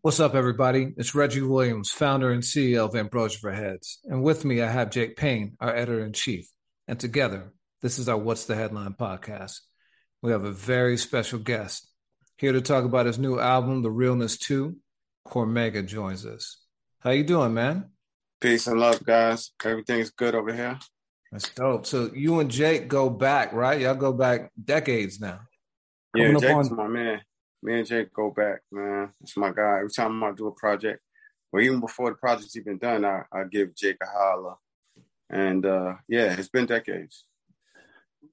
What's up, everybody? It's Reggie Williams, founder and CEO of Ambrosia for Heads. And with me, I have Jake Payne, our editor in chief. And together, this is our What's the Headline podcast. We have a very special guest here to talk about his new album, The Realness 2. Cormega joins us. How you doing, man? Peace and love, guys. Everything's good over here. That's dope. So you and Jake go back, right? Y'all go back decades now. Yeah, Jake's on... my man. Me and Jake go back, man. It's my guy. Every time I do a project, or even before the project's even done, I, I give Jake a holler. And uh, yeah, it's been decades.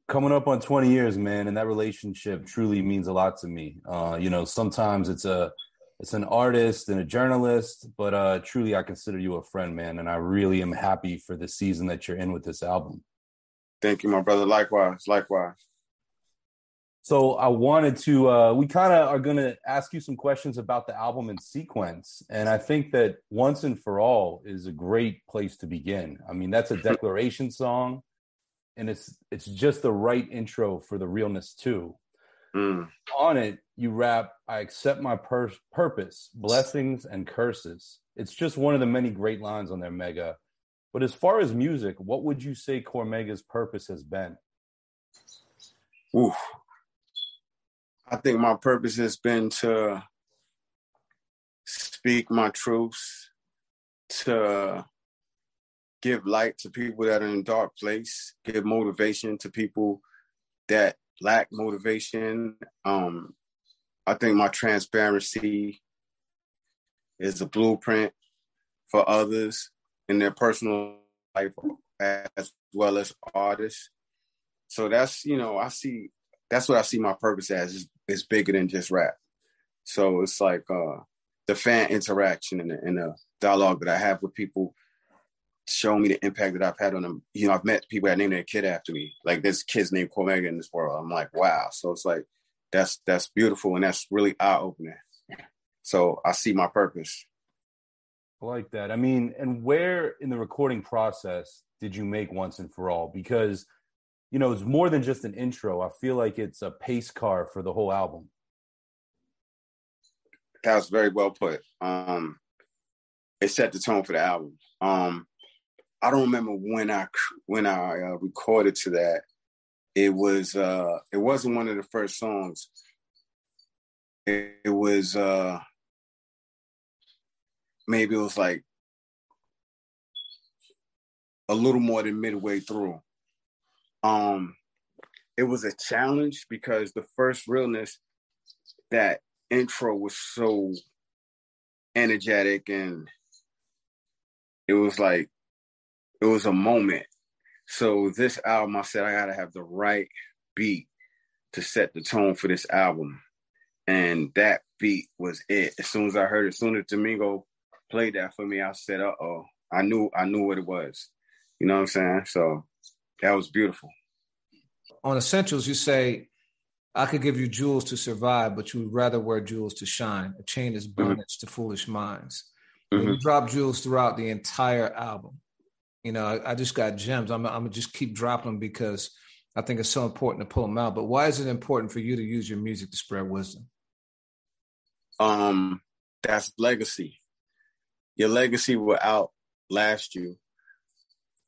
Coming up on 20 years, man, and that relationship truly means a lot to me. Uh, you know, sometimes it's a it's an artist and a journalist, but uh, truly I consider you a friend, man, and I really am happy for the season that you're in with this album. Thank you, my brother. Likewise, likewise. So I wanted to, uh, we kind of are going to ask you some questions about the album in sequence. And I think that Once and For All is a great place to begin. I mean, that's a declaration song and it's, it's just the right intro for the realness too. Mm. On it, you rap, I accept my pur- purpose, blessings and curses. It's just one of the many great lines on there, Mega. But as far as music, what would you say Cormega's purpose has been? Ooh, I think my purpose has been to speak my truths, to give light to people that are in a dark place, give motivation to people that lack motivation. Um, I think my transparency is a blueprint for others in their personal life as well as artists. So that's you know I see that's what I see my purpose as is, is bigger than just rap. So it's like uh, the fan interaction and the, and the dialogue that I have with people showing me the impact that I've had on them. You know, I've met people that named their kid after me. Like this kid's named Cormega in this world. I'm like, wow. So it's like that's that's beautiful and that's really eye opening. So I see my purpose. I like that. I mean, and where in the recording process did you make Once and For All? Because you know, it's more than just an intro. I feel like it's a pace car for the whole album. That was very well put. Um, it set the tone for the album. Um, I don't remember when I when I uh, recorded to that. It was uh, it wasn't one of the first songs. It, it was uh, maybe it was like a little more than midway through. Um, it was a challenge because the first realness, that intro was so energetic and it was like it was a moment. So this album, I said I gotta have the right beat to set the tone for this album. And that beat was it. As soon as I heard it, as soon as Domingo played that for me, I said, uh oh. I knew I knew what it was. You know what I'm saying? So that was beautiful. On Essentials, you say, I could give you jewels to survive, but you would rather wear jewels to shine. A chain is mm-hmm. bondage mm-hmm. to foolish minds. Mm-hmm. You drop jewels throughout the entire album. You know, I, I just got gems. I'm, I'm gonna just keep dropping them because I think it's so important to pull them out. But why is it important for you to use your music to spread wisdom? Um, that's legacy. Your legacy will outlast you.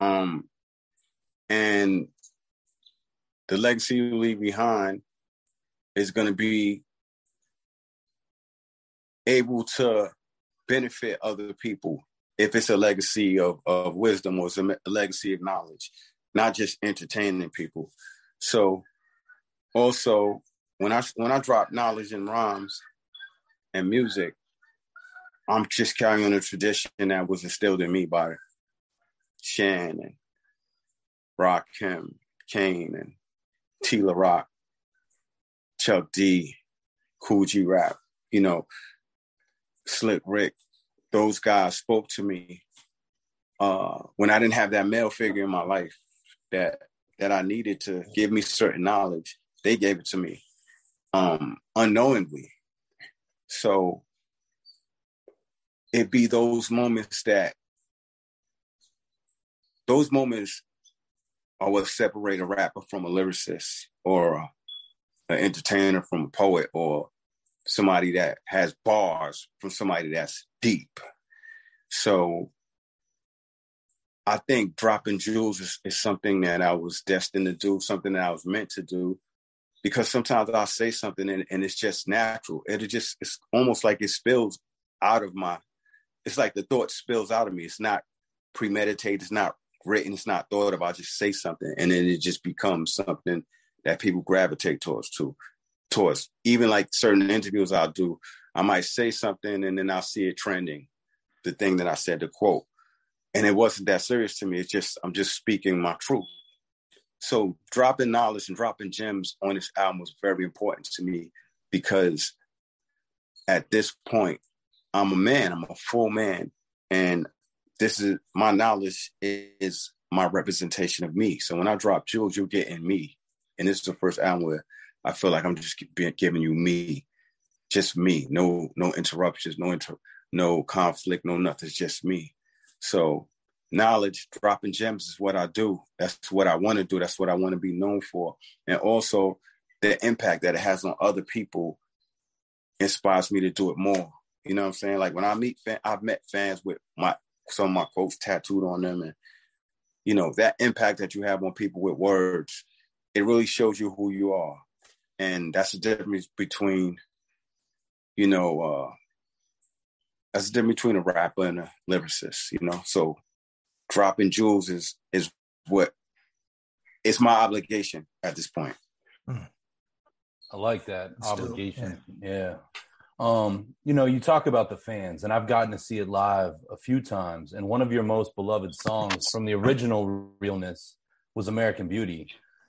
Um, and the legacy you leave behind is going to be able to benefit other people if it's a legacy of, of wisdom or it's a legacy of knowledge, not just entertaining people. So also when I when I drop knowledge in rhymes and music, I'm just carrying on a tradition that was instilled in me by Shan and Rakim, Kane, and T La Rock, Chuck D, Kool G Rap, you know, Slick Rick, those guys spoke to me uh, when I didn't have that male figure in my life that that I needed to give me certain knowledge. They gave it to me um, unknowingly. So it be those moments that those moments are what separate a rapper from a lyricist or an entertainer from a poet or somebody that has bars from somebody that's deep. So I think dropping jewels is, is something that I was destined to do, something that I was meant to do. Because sometimes I'll say something and, and it's just natural. It just it's almost like it spills out of my it's like the thought spills out of me. It's not premeditated, it's not written, it's not thought about. I just say something and then it just becomes something that people gravitate towards too towards. Even like certain interviews I'll do, I might say something and then I'll see it trending, the thing that I said the quote. And it wasn't that serious to me. It's just I'm just speaking my truth. So dropping knowledge and dropping gems on this album was very important to me because at this point, I'm a man, I'm a full man. And this is my knowledge is my representation of me. So when I drop jewels, you're getting me. And this is the first album where I feel like I'm just giving you me, just me. No, no interruptions, no inter, no conflict, no nothing. It's just me. So knowledge, dropping gems is what I do. That's what I want to do. That's what I want to be known for. And also the impact that it has on other people inspires me to do it more. You know what I'm saying? Like when I meet, fan, I've met fans with my some of my quotes tattooed on them, and you know that impact that you have on people with words. It really shows you who you are, and that's the difference between, you know, uh, that's the difference between a rapper and a lyricist. You know, so dropping jewels is is what it's my obligation at this point. Hmm. I like that Still, obligation. Yeah. yeah. Um, you know, you talk about the fans, and I've gotten to see it live a few times. And one of your most beloved songs from the original Realness was American Beauty.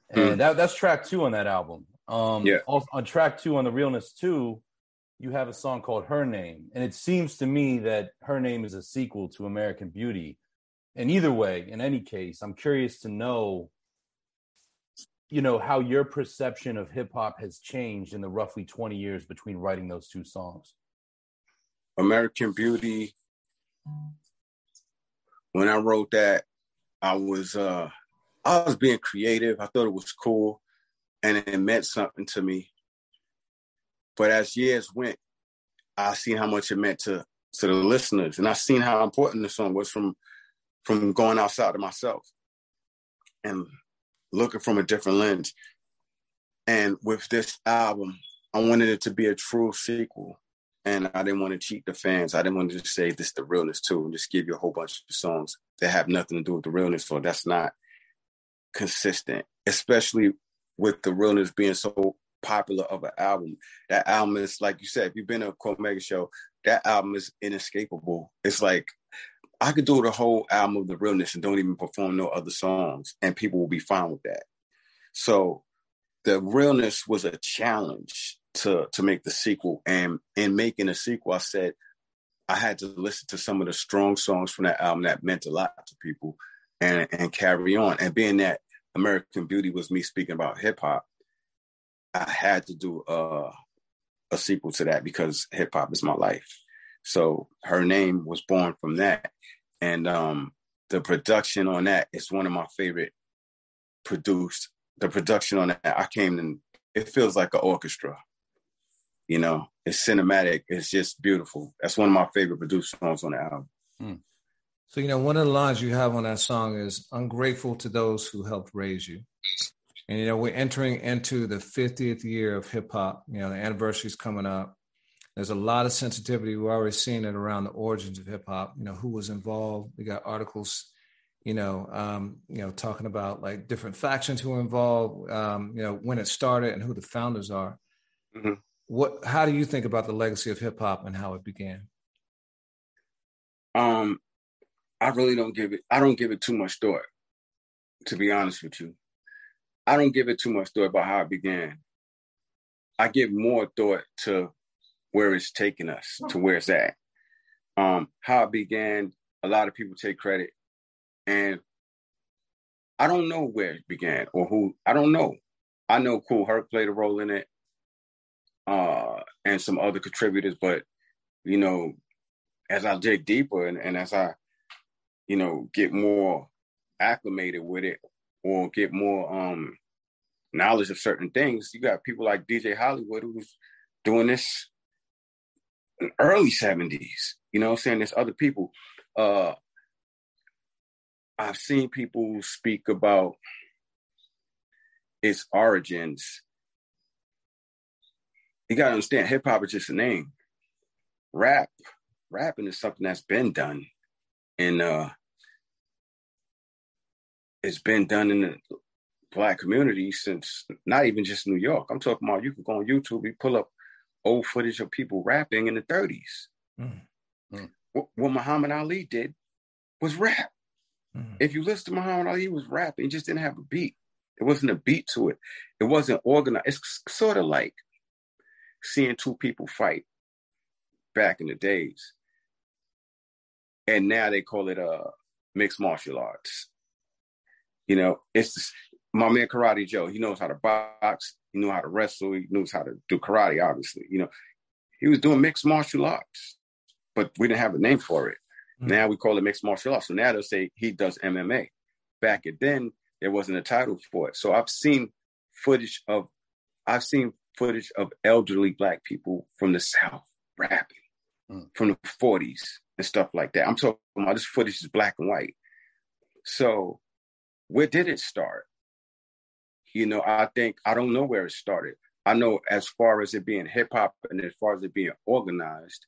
And mm. that, that's track two on that album. Um, yeah. Also, on track two on the Realness two, you have a song called Her Name. And it seems to me that Her Name is a sequel to American Beauty. And either way, in any case, I'm curious to know you know how your perception of hip hop has changed in the roughly 20 years between writing those two songs? American beauty. When i wrote that i was uh i was being creative. I thought it was cool and it meant something to me. But as years went i seen how much it meant to to the listeners and i seen how important the song was from from going outside of myself. And looking from a different lens. And with this album, I wanted it to be a true sequel. And I didn't want to cheat the fans. I didn't want to just say this the realness too and just give you a whole bunch of songs that have nothing to do with the realness. So that's not consistent, especially with the realness being so popular of an album. That album is like you said, if you've been to a Cormega show, that album is inescapable. It's like I could do the whole album of the realness and don't even perform no other songs, and people will be fine with that. So the realness was a challenge to to make the sequel. And in making a sequel, I said I had to listen to some of the strong songs from that album that meant a lot to people and and carry on. And being that American Beauty was me speaking about hip hop, I had to do a, a sequel to that because hip hop is my life. So her name was born from that. And um, the production on that is one of my favorite produced. The production on that, I came and it feels like an orchestra. You know, it's cinematic. It's just beautiful. That's one of my favorite produced songs on the album. Hmm. So, you know, one of the lines you have on that song is ungrateful to those who helped raise you. And, you know, we're entering into the 50th year of hip hop. You know, the anniversary is coming up. There's a lot of sensitivity. We're already seeing it around the origins of hip hop. You know, who was involved. We got articles, you know, um, you know, talking about like different factions who were involved. Um, you know, when it started and who the founders are. Mm-hmm. What? How do you think about the legacy of hip hop and how it began? Um, I really don't give it. I don't give it too much thought. To be honest with you, I don't give it too much thought about how it began. I give more thought to where it's taking us to where it's at. Um, how it began, a lot of people take credit, and I don't know where it began or who. I don't know. I know Kool Herc played a role in it, uh, and some other contributors. But you know, as I dig deeper and, and as I, you know, get more acclimated with it or get more um knowledge of certain things, you got people like DJ Hollywood who's doing this early 70s. You know I'm saying? There's other people. Uh I've seen people speak about its origins. You gotta understand, hip hop is just a name. Rap, rapping is something that's been done, and uh, it's been done in the black community since not even just New York. I'm talking about you can go on YouTube, you pull up old footage of people rapping in the 30s. Mm. Mm. What, what, Muhammad Ali did was rap. Mm. If you listen to Muhammad Ali, he was rapping, he just didn't have a beat. It wasn't a beat to it. It wasn't organized. It's sort of like seeing two people fight back in the days. And now they call it uh mixed martial arts. You know, it's my man Karate Joe. He knows how to box. He knew how to wrestle. He knew how to do karate. Obviously, you know, he was doing mixed martial arts, but we didn't have a name for it. Mm-hmm. Now we call it mixed martial arts. So now they'll say he does MMA. Back then, there wasn't a title for it. So I've seen footage of, I've seen footage of elderly black people from the South rapping mm. from the 40s and stuff like that. I'm talking about this footage is black and white. So where did it start? You know, I think I don't know where it started. I know as far as it being hip hop and as far as it being organized,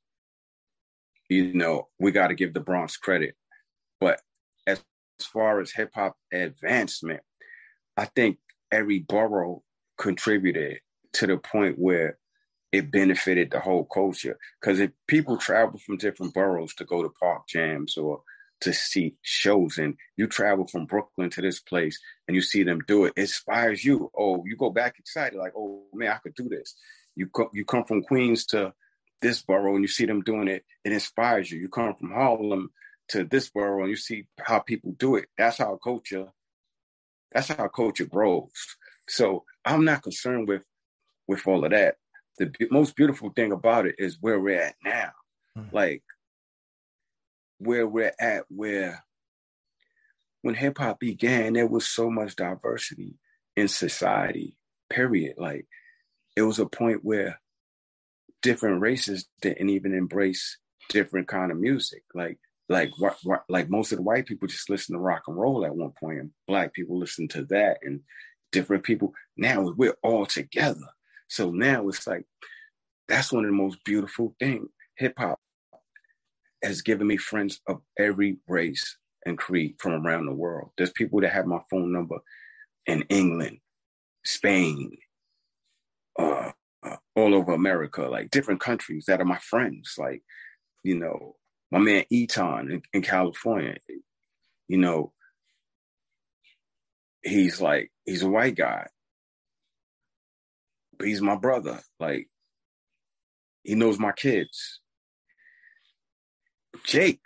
you know, we got to give the Bronx credit. But as, as far as hip hop advancement, I think every borough contributed to the point where it benefited the whole culture. Because if people travel from different boroughs to go to park jams or to see shows and you travel from Brooklyn to this place and you see them do it, it inspires you. Oh, you go back excited, like, oh man, I could do this. You come you come from Queens to this borough and you see them doing it, it inspires you. You come from Harlem to this borough and you see how people do it. That's how culture, that's how culture grows. So I'm not concerned with with all of that. The most beautiful thing about it is where we're at now. Mm-hmm. Like where we're at, where when hip hop began, there was so much diversity in society, period. Like it was a point where different races didn't even embrace different kind of music. Like like like most of the white people just listen to rock and roll at one point, and black people listen to that, and different people. Now we're all together. So now it's like that's one of the most beautiful things. Hip hop has given me friends of every race and creed from around the world. There's people that have my phone number in England, Spain, uh, uh, all over America, like different countries that are my friends. Like, you know, my man Eton in, in California, you know, he's like, he's a white guy, but he's my brother. Like, he knows my kids. Jake,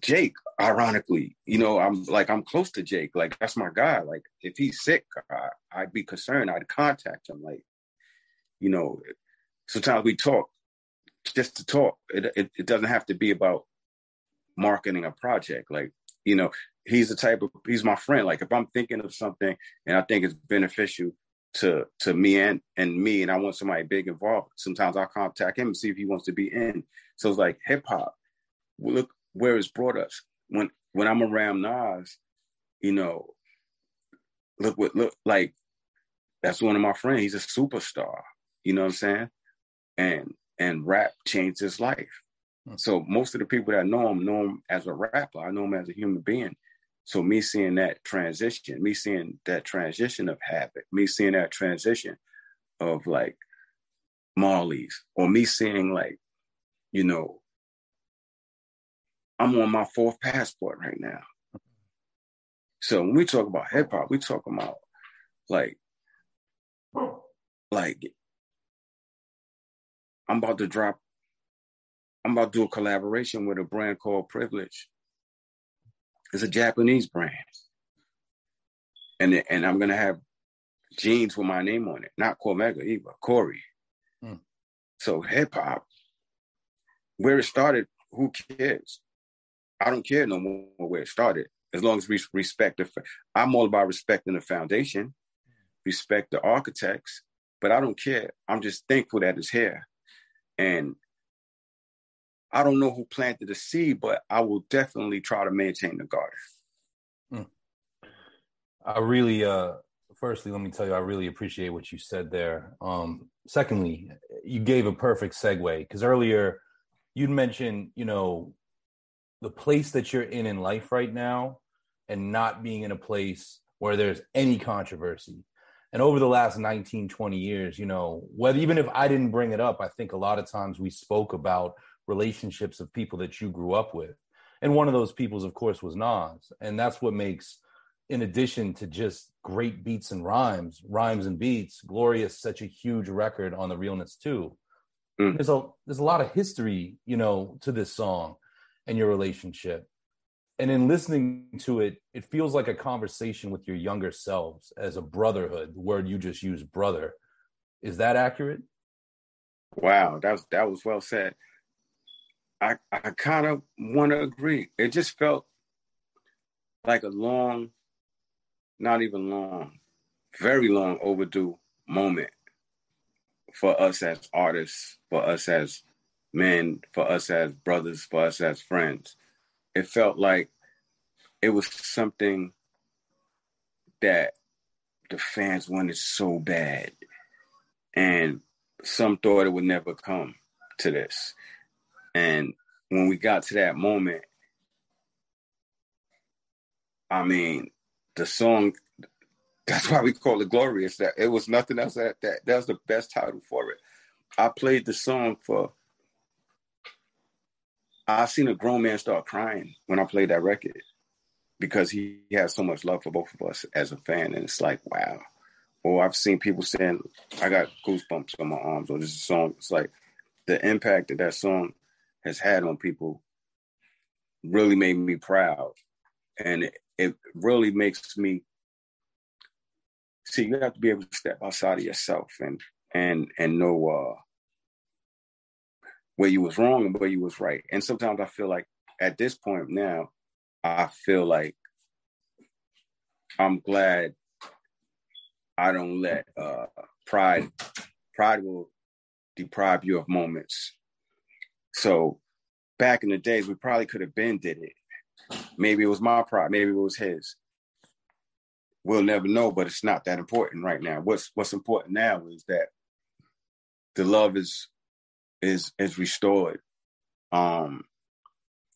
Jake, ironically, you know, I'm like I'm close to Jake. Like that's my guy. Like if he's sick, I, would be concerned. I'd contact him. Like, you know, sometimes we talk just to talk. It, it, it doesn't have to be about marketing a project. Like, you know, he's the type of he's my friend. Like if I'm thinking of something and I think it's beneficial to to me and and me, and I want somebody big involved. Sometimes I'll contact him and see if he wants to be in. So it's like hip hop look where it's brought us. When when I'm around Nas, you know, look what look like that's one of my friends. He's a superstar. You know what I'm saying? And and rap changed his life. Hmm. So most of the people that know him know him as a rapper. I know him as a human being. So me seeing that transition, me seeing that transition of habit, me seeing that transition of like Marley's, or me seeing like, you know, I'm on my fourth passport right now. So when we talk about hip hop, we talk about like, like I'm about to drop. I'm about to do a collaboration with a brand called Privilege. It's a Japanese brand, and and I'm gonna have jeans with my name on it, not Cormega either, Corey. Hmm. So hip hop, where it started, who cares? I don't care no more where it started, as long as we respect the. I'm all about respecting the foundation, respect the architects, but I don't care. I'm just thankful that it's here, and I don't know who planted the seed, but I will definitely try to maintain the garden. Mm. I really, uh, firstly, let me tell you, I really appreciate what you said there. Um, secondly, you gave a perfect segue because earlier you'd mentioned, you know, the place that you're in in life right now and not being in a place where there's any controversy. And over the last 19, 20 years, you know, whether even if I didn't bring it up, I think a lot of times we spoke about relationships of people that you grew up with. And one of those peoples, of course, was Nas. And that's what makes, in addition to just great beats and rhymes, rhymes and beats, Glorious such a huge record on the realness too. Mm. There's a there's a lot of history, you know, to this song and your relationship. And in listening to it, it feels like a conversation with your younger selves as a brotherhood, the word you just used, brother. Is that accurate? Wow, that was that was well said. I I kind of want to agree. It just felt like a long, not even long, very long overdue moment for us as artists, for us as men, for us as brothers, for us as friends. It felt like it was something that the fans wanted so bad. And some thought it would never come to this. And when we got to that moment, I mean, the song, that's why we call it Glorious. That it was nothing else that that that was the best title for it. I played the song for I seen a grown man start crying when I played that record because he has so much love for both of us as a fan, and it's like wow. Or I've seen people saying, "I got goosebumps on my arms," or this song. It's like the impact that that song has had on people really made me proud, and it, it really makes me see. You have to be able to step outside of yourself and and and know uh, where you was wrong and where you was right. And sometimes I feel like at this point now, I feel like I'm glad I don't let uh, pride pride will deprive you of moments. So back in the days, we probably could have been did it. Maybe it was my pride, maybe it was his. We'll never know, but it's not that important right now. What's what's important now is that the love is is is restored. Um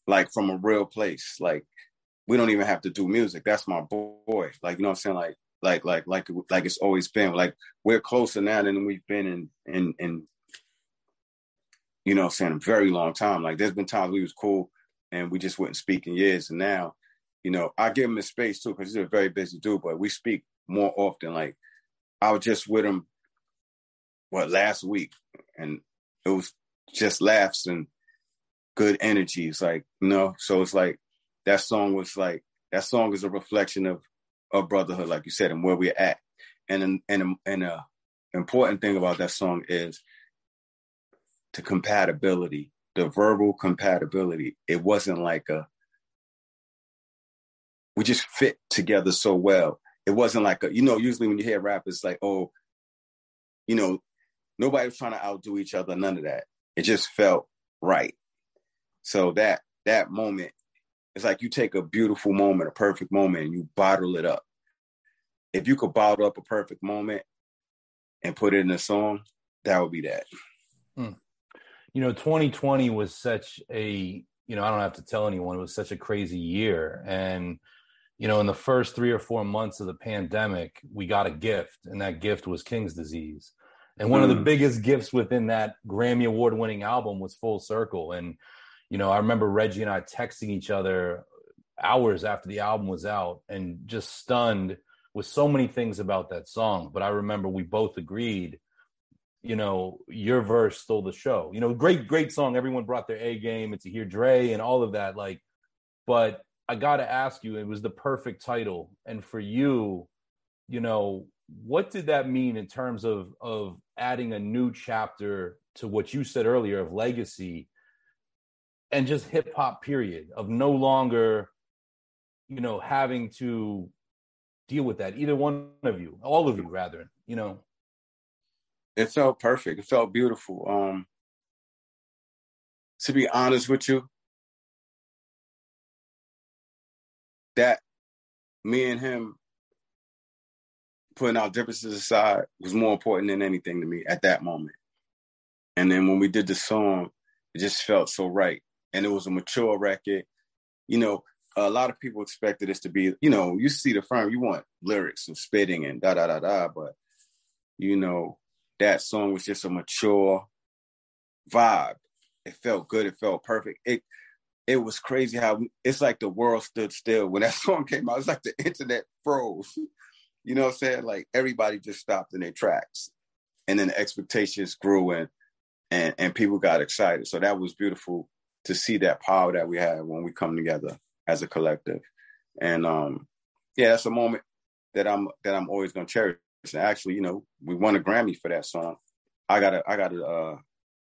like from a real place like we don't even have to do music. That's my boy. Like you know what i'm saying? Like like like like like it's always been. Like we're closer now than we've been in in in you know saying a very long time. Like there's been times we was cool and we just wouldn't speak in years. And now you know i give him his space too because he's a very busy dude but we speak more often. Like i was just with him what last week. And it was just laughs and good energies, like you know. So it's like that song was like that song is a reflection of of brotherhood, like you said, and where we're at. And and and a uh, important thing about that song is the compatibility, the verbal compatibility. It wasn't like a we just fit together so well. It wasn't like a, you know, usually when you hear rap, it's like, oh, you know, nobody's trying to outdo each other, none of that. It just felt right. So that that moment, it's like you take a beautiful moment, a perfect moment, and you bottle it up. If you could bottle up a perfect moment and put it in a song, that would be that. Hmm. You know, 2020 was such a, you know, I don't have to tell anyone, it was such a crazy year. And, you know, in the first three or four months of the pandemic, we got a gift, and that gift was King's disease. And one mm. of the mm. biggest gifts within that Grammy award winning album was Full Circle. And, you know, I remember Reggie and I texting each other hours after the album was out and just stunned with so many things about that song. But I remember we both agreed, you know, your verse stole the show. You know, great, great song. Everyone brought their A game and to hear Dre and all of that. Like, but I got to ask you, it was the perfect title. And for you, you know, what did that mean in terms of of adding a new chapter to what you said earlier of legacy and just hip hop period of no longer you know having to deal with that either one of you all of you rather you know? It felt perfect. It felt beautiful. Um to be honest with you, that me and him putting our differences aside was more important than anything to me at that moment. And then when we did the song, it just felt so right. And it was a mature record. You know, a lot of people expected this to be, you know, you see the firm, you want lyrics and spitting and da da da da, but you know, that song was just a mature vibe. It felt good. It felt perfect. It it was crazy how it's like the world stood still when that song came out. It's like the internet froze. You know what I'm saying? Like everybody just stopped in their tracks. And then the expectations grew and and and people got excited. So that was beautiful to see that power that we have when we come together as a collective. And um yeah, that's a moment that I'm that I'm always gonna cherish. And actually, you know, we won a Grammy for that song. I gotta I gotta uh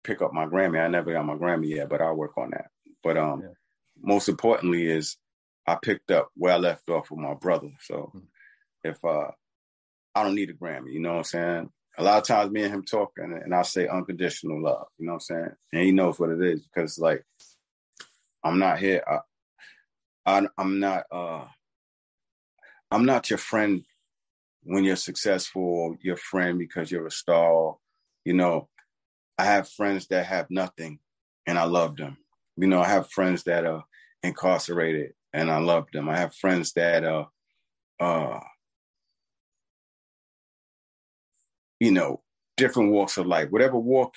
pick up my Grammy. I never got my Grammy yet, but I'll work on that. But um, yeah. most importantly is I picked up where I left off with my brother. So mm-hmm. If uh, I don't need a Grammy, you know what I'm saying? A lot of times me and him talking and I say unconditional love, you know what I'm saying? And he knows what it is because like I'm not here. I, I I'm not uh I'm not your friend when you're successful your friend because you're a star. You know, I have friends that have nothing and I love them. You know, I have friends that are incarcerated and I love them. I have friends that are, uh, you know, different walks of life. Whatever walk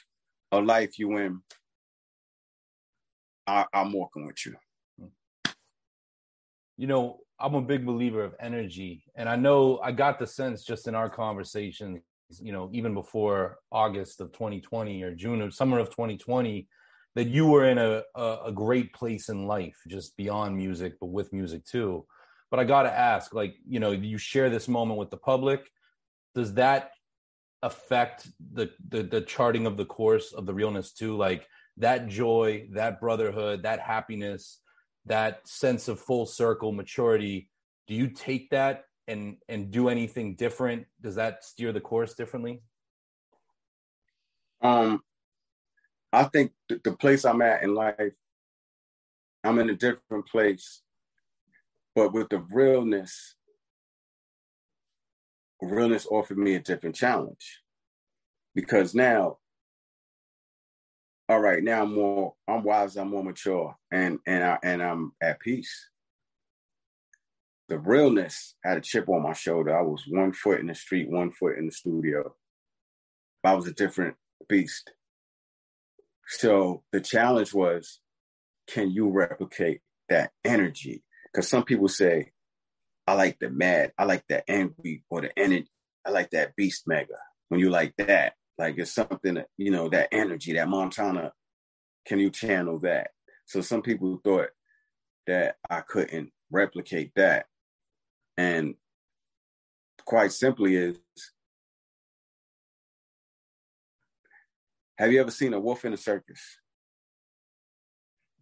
of life you're in, I, I'm walking with you. You know, I'm a big believer of energy, and I know I got the sense just in our conversation, you know, even before August of 2020 or June or summer of 2020, that you were in a, a great place in life, just beyond music, but with music too. But I got to ask, like, you know, you share this moment with the public. Does that affect the, the the charting of the course of the realness too? Like that joy, that brotherhood, that happiness, that sense of full circle maturity. Do you take that and and do anything different? Does that steer the course differently? Um, I think the, the place I'm at in life, I'm in a different place, but with the realness, realness offered me a different challenge. Because now all right now i'm more i'm wise i'm more mature and and i and i'm at peace. The realness had a chip on my shoulder. I was one foot in the street one foot in the studio. I was a different beast. So the challenge was, can you replicate that energy? Because some people say, I like the mad, I like the angry or the energy, I like that beast mega. When you like that, like it's something that, you know, that energy, that Montana, can you channel that? So some people thought that I couldn't replicate that. And quite simply is Have you ever seen a wolf in a circus?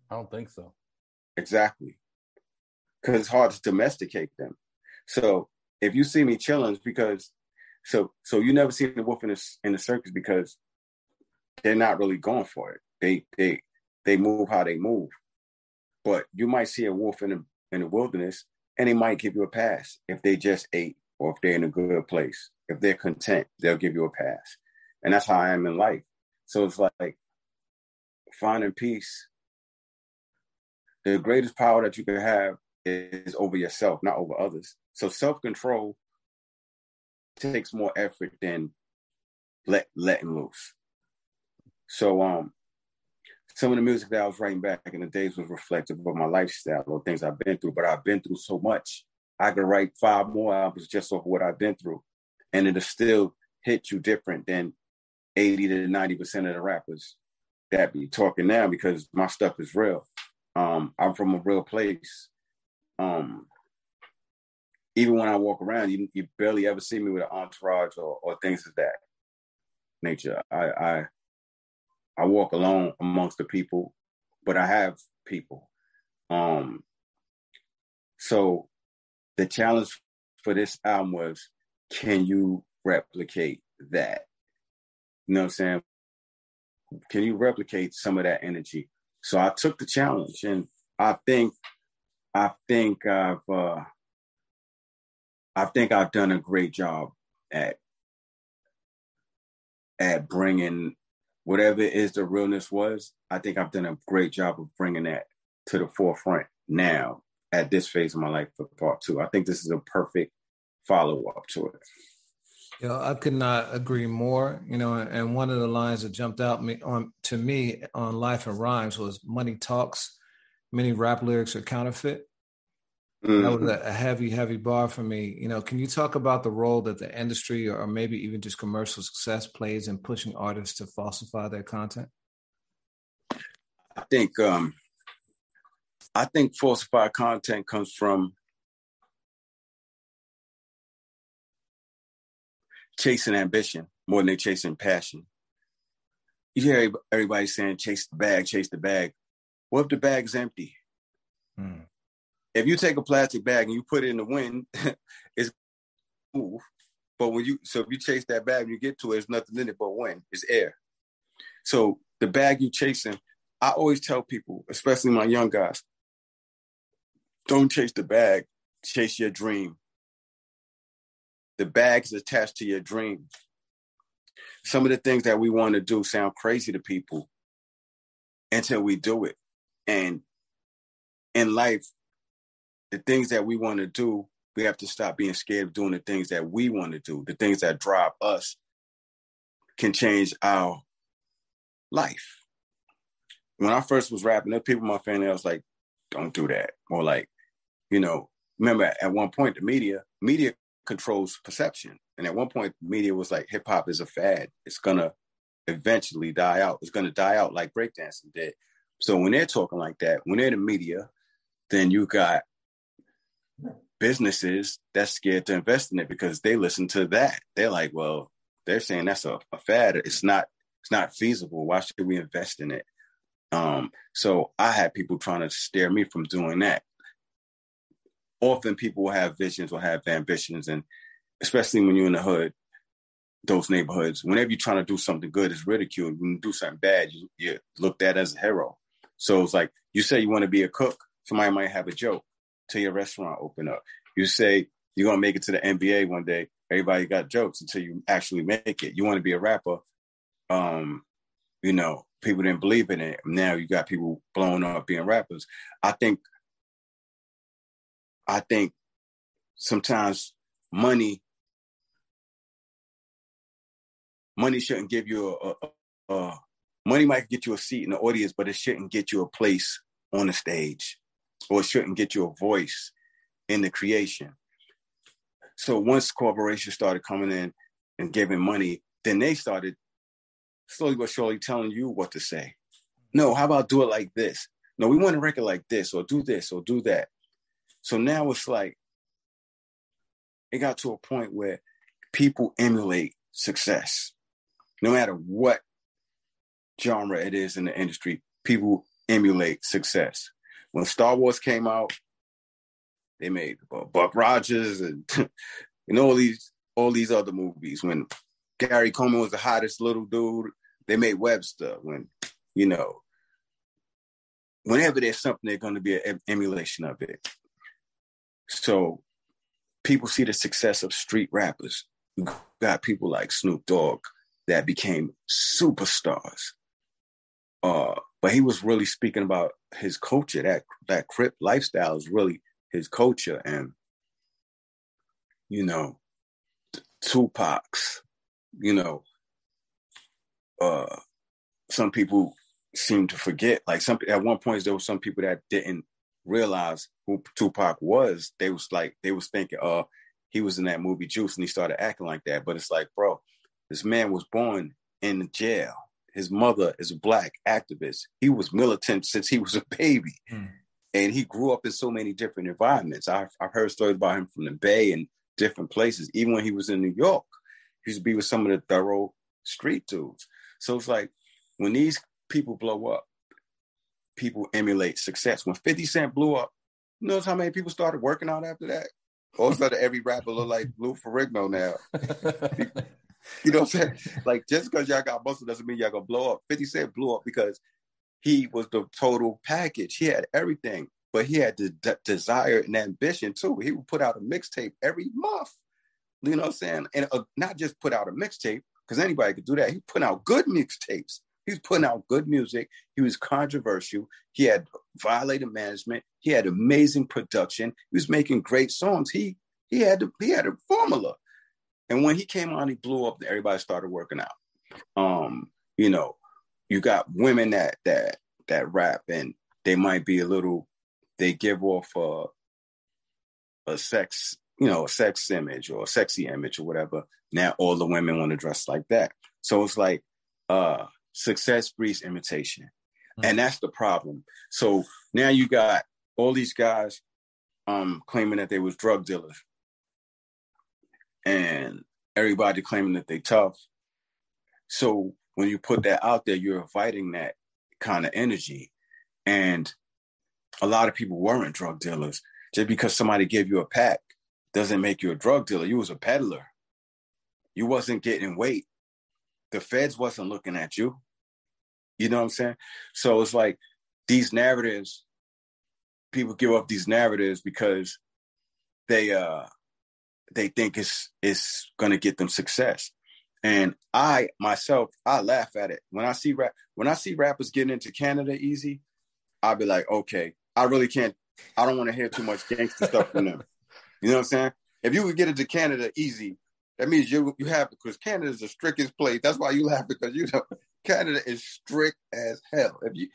I don't think so. Exactly. Because it's hard to domesticate them. So if you see me chilling, because so so you never see the wolf in the in the circus because they're not really going for it. They they they move how they move. But you might see a wolf in the in the wilderness and they might give you a pass if they just ate or if they're in a good place. If they're content, they'll give you a pass. And that's how I am in life. So it's like finding peace. The greatest power that you can have is over yourself, not over others. So self control takes more effort than let letting loose. So um some of the music that I was writing back in the days was reflective of my lifestyle or things I've been through, but I've been through so much. I could write five more albums just off what I've been through. And it'll still hit you different than 80 to 90% of the rappers that be talking now because my stuff is real. Um, I'm from a real place. Um, even when I walk around, you, you barely ever see me with an entourage or, or things of that nature. I, I I walk alone amongst the people, but I have people. Um, so the challenge for this album was, can you replicate that? You know what I'm saying? Can you replicate some of that energy So I took the challenge, and I think, I think I've, uh, I think I've done a great job at at bringing whatever it is the realness was. I think I've done a great job of bringing that to the forefront now at this phase of my life for part two. I think this is a perfect follow up to it. You know, I could not agree more. You know, and one of the lines that jumped out me on to me on Life and Rhymes was "Money talks, many rap lyrics are counterfeit." Mm-hmm. That was a heavy, heavy bar for me. You know, can you talk about the role that the industry or maybe even just commercial success plays in pushing artists to falsify their content? I think um I think falsified content comes from chasing ambition more than they chasing passion. You hear everybody saying chase the bag, chase the bag. What if the bag's empty? Hmm if you take a plastic bag and you put it in the wind, it's move. But when you so if you chase that bag and you get to it, there's nothing in it but wind. It's air. So the bag you're chasing, I always tell people, especially my young guys, don't chase the bag, chase your dream. The bag is attached to your dream. Some of the things that we want to do sound crazy to people until we do it. And in life, the things that we want to do, we have to stop being scared of doing the things that we want to do. The things that drive us can change our life. When I first was rapping, there people in my family, I was like, don't do that. Or like, you know, remember at one point the media, media controls perception. And at one point, media was like, hip hop is a fad. It's gonna eventually die out. It's gonna die out like breakdancing did. So when they're talking like that, when they're the media, then you got businesses that's scared to invest in it because they listen to that. They're like, well, they're saying that's a, a fad. It's not it's not feasible. Why should we invest in it? Um, so I had people trying to steer me from doing that. Often people will have visions or have ambitions, and especially when you're in the hood, those neighborhoods, whenever you're trying to do something good, it's ridiculed. When you do something bad, you, you're looked at as a hero. So it's like you say you want to be a cook, somebody might have a joke till your restaurant open up. You say you're gonna make it to the NBA one day. Everybody got jokes until you actually make it. You want to be a rapper. Um, you know, people didn't believe in it. Now you got people blowing up being rappers. I think I think sometimes money money shouldn't give you a, a, a, money might get you a seat in the audience, but it shouldn't get you a place on the stage or it shouldn't get you a voice in the creation. So once corporations started coming in and giving money, then they started slowly but surely telling you what to say. No, how about do it like this? No, we want a record like this, or do this, or do that. So now it's like it got to a point where people emulate success. No matter what genre it is in the industry, people emulate success when Star Wars came out, they made uh, Buck Rogers and and all these all these other movies. When Gary Coleman was the hottest little dude, they made Webster. When you know, whenever there's something, they're going to be an emulation of it. So people see the success of street rappers. You got people like Snoop Dogg that became superstars. Uh, but he was really speaking about his culture. That that Crip lifestyle is really his culture, and you know, Tupac's. You know, uh, some people seem to forget. Like some at one point, there were some people that didn't realize who Tupac was. They was like they was thinking, uh, he was in that movie Juice, and he started acting like that. But it's like, bro, this man was born in jail his mother is a black activist. He was militant since he was a baby. Mm. And he grew up in so many different environments. I've, I've heard stories about him from the Bay and different places. Even when he was in New York, he used to be with some of the thorough street dudes. So it's like when these people blow up, people emulate success. When 50 Cent blew up, you know how many people started working out after that? All of a sudden, every rapper look like Lou Ferrigno now. You know what I'm saying? Like just because y'all got muscle doesn't mean y'all gonna blow up. 50 Cent blew up because he was the total package. He had everything, but he had the de- desire and ambition too. He would put out a mixtape every month. You know what I'm saying? And uh, not just put out a mixtape, because anybody could do that. He put out good mixtapes. He was putting out good music. He was controversial. He had Violator management. He had amazing production. He was making great songs. He he had the, he had a formula. And when he came on, he blew up. And everybody started working out. Um, you know, you got women that that that rap and they might be a little. They give off a a sex, you know, a sex image or a sexy image or whatever. Now all the women want to dress like that. So it's like uh success breeds imitation. Mm-hmm. And that's the problem. So now you got all these guys um claiming that they was drug dealers. And everybody claiming that they tough. So when you put that out there, you're inviting that kind of energy. And a lot of people weren't drug dealers. Just because somebody gave you a pack doesn't make you a drug dealer. You was a peddler. You wasn't getting weight. The feds wasn't looking at you. You know what I'm saying? So it's like these narratives, people give up these narratives because they uh they think it's it's gonna get them success. And I myself, I laugh at it. When I see rap when I see rappers getting into Canada easy, I'll be like, okay, I really can't I don't want to hear too much gangster stuff from them. You know what I'm saying? If you could get into Canada easy, that means you you have because Canada is the strictest place. That's why you laugh because you know Canada is strict as hell. If you,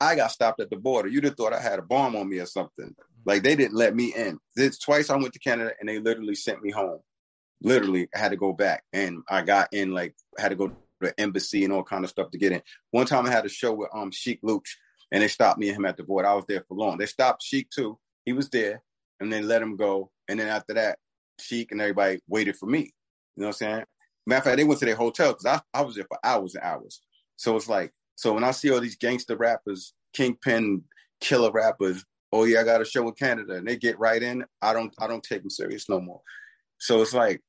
I got stopped at the border. You'd have thought I had a bomb on me or something. Like they didn't let me in. This twice I went to Canada and they literally sent me home. Literally, I had to go back and I got in like I had to go to the embassy and all kind of stuff to get in. One time I had a show with um Sheek Louch and they stopped me and him at the border. I was there for long. They stopped Sheek too. He was there and then let him go. And then after that, Sheek and everybody waited for me. You know what I'm saying? Matter of fact, they went to their hotel because I, I was there for hours and hours. So it's like, so when I see all these gangster rappers, kingpin killer rappers, oh yeah, I got a show in Canada, and they get right in, I don't I don't take them serious no more. So it's like,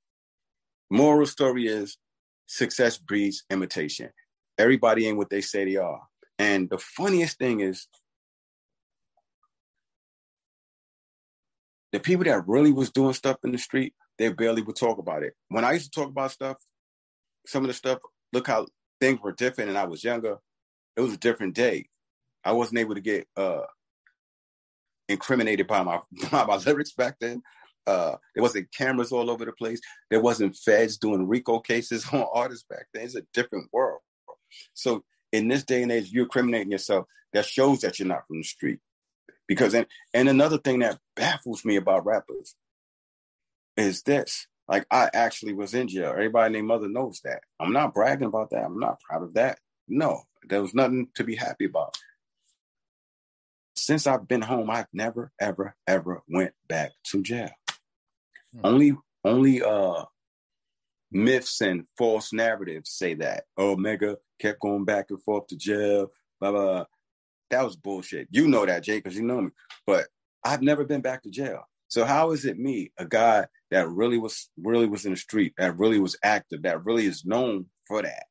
moral story is success breeds imitation. Everybody ain't what they say they are. And the funniest thing is the people that really was doing stuff in the street, they barely would talk about it. When I used to talk about stuff, some of the stuff, look how things were different and I was younger. It was a different day. I wasn't able to get uh, incriminated by my by my lyrics back then. Uh, there wasn't cameras all over the place. There wasn't feds doing RICO cases on artists back then. It's a different world. So in this day and age, you're incriminating yourself. That shows that you're not from the street. Because and, and another thing that baffles me about rappers is this. Like I actually was in jail. Everybody named mother knows that. I'm not bragging about that. I'm not proud of that. No, there was nothing to be happy about. Since I've been home, I've never, ever, ever went back to jail. Hmm. Only only uh myths and false narratives say that. Oh, Mega kept going back and forth to jail, blah blah that was bullshit. You know that, Jay, because you know me. But I've never been back to jail. So how is it me, a guy that really was really was in the street, that really was active, that really is known for that?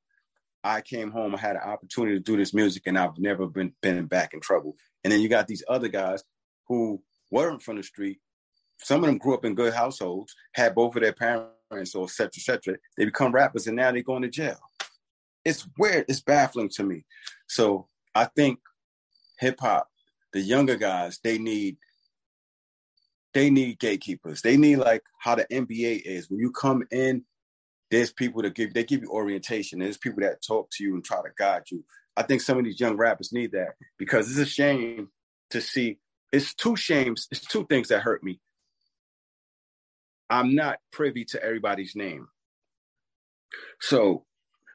I came home, I had an opportunity to do this music, and I've never been been back in trouble. And then you got these other guys who weren't from the street. Some of them grew up in good households, had both of their parents, or et cetera, et cetera. They become rappers, and now they're going to jail. It's weird. It's baffling to me. So I think hip hop, the younger guys, they need they need gatekeepers. They need like how the NBA is. When you come in, there's people that give they give you orientation. There's people that talk to you and try to guide you. I think some of these young rappers need that because it's a shame to see. It's two shames. It's two things that hurt me. I'm not privy to everybody's name. So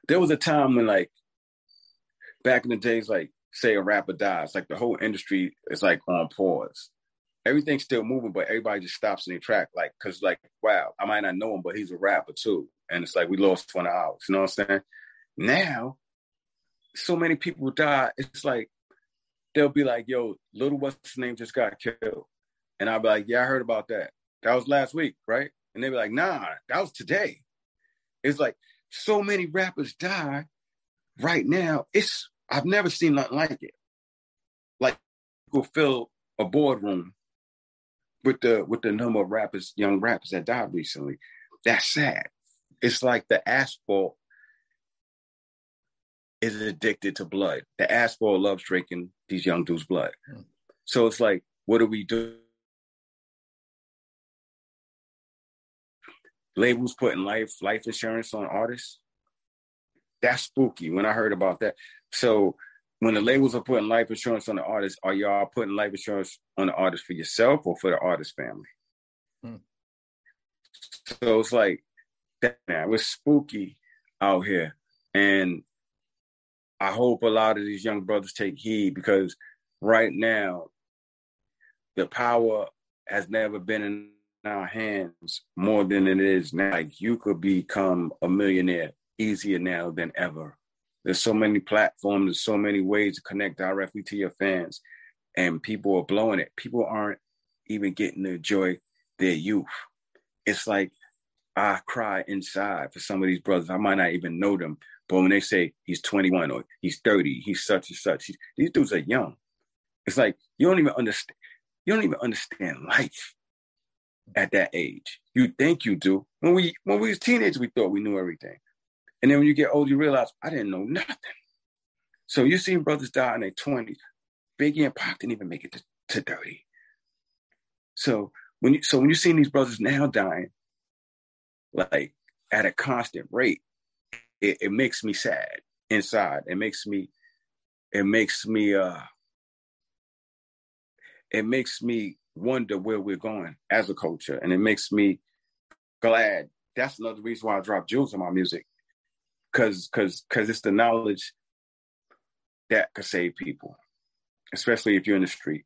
there was a time when like back in the days, like say a rapper dies, like the whole industry is like on pause. Everything's still moving, but everybody just stops in their track, like, cause like, wow, I might not know him, but he's a rapper too. And it's like we lost 20 hours. You know what I'm saying? Now, so many people die, it's like they'll be like, yo, little what's his name just got killed. And I'll be like, yeah, I heard about that. That was last week, right? And they'll be like, nah, that was today. It's like so many rappers die right now. It's I've never seen nothing like it. Like go fill a boardroom with the with the number of rappers, young rappers that died recently. That's sad. It's like the asphalt is addicted to blood. The asphalt loves drinking these young dudes' blood. Hmm. So it's like, what do we do? Labels putting life life insurance on artists. That's spooky. When I heard about that, so when the labels are putting life insurance on the artist, are y'all putting life insurance on the artist for yourself or for the artist family? Hmm. So it's like that. Man, it was spooky out here, and I hope a lot of these young brothers take heed because right now the power has never been in our hands more than it is now. Like you could become a millionaire easier now than ever. There's so many platforms, there's so many ways to connect directly to your fans, and people are blowing it. People aren't even getting to enjoy their youth. It's like I cry inside for some of these brothers. I might not even know them, but when they say he's 21 or he's 30, he's such and such, these dudes are young. It's like you don't even understand. You don't even understand life at that age. You think you do. When we when we was teenagers, we thought we knew everything. And then when you get old, you realize I didn't know nothing. So you seen brothers die in their 20s. Biggie and Pac didn't even make it to, to 30. So when you so when you see these brothers now dying, like at a constant rate, it, it makes me sad inside. It makes me it makes me uh it makes me wonder where we're going as a culture. And it makes me glad. That's another reason why I drop jewels in my music. Cause cause cause it's the knowledge that could save people, especially if you're in the street.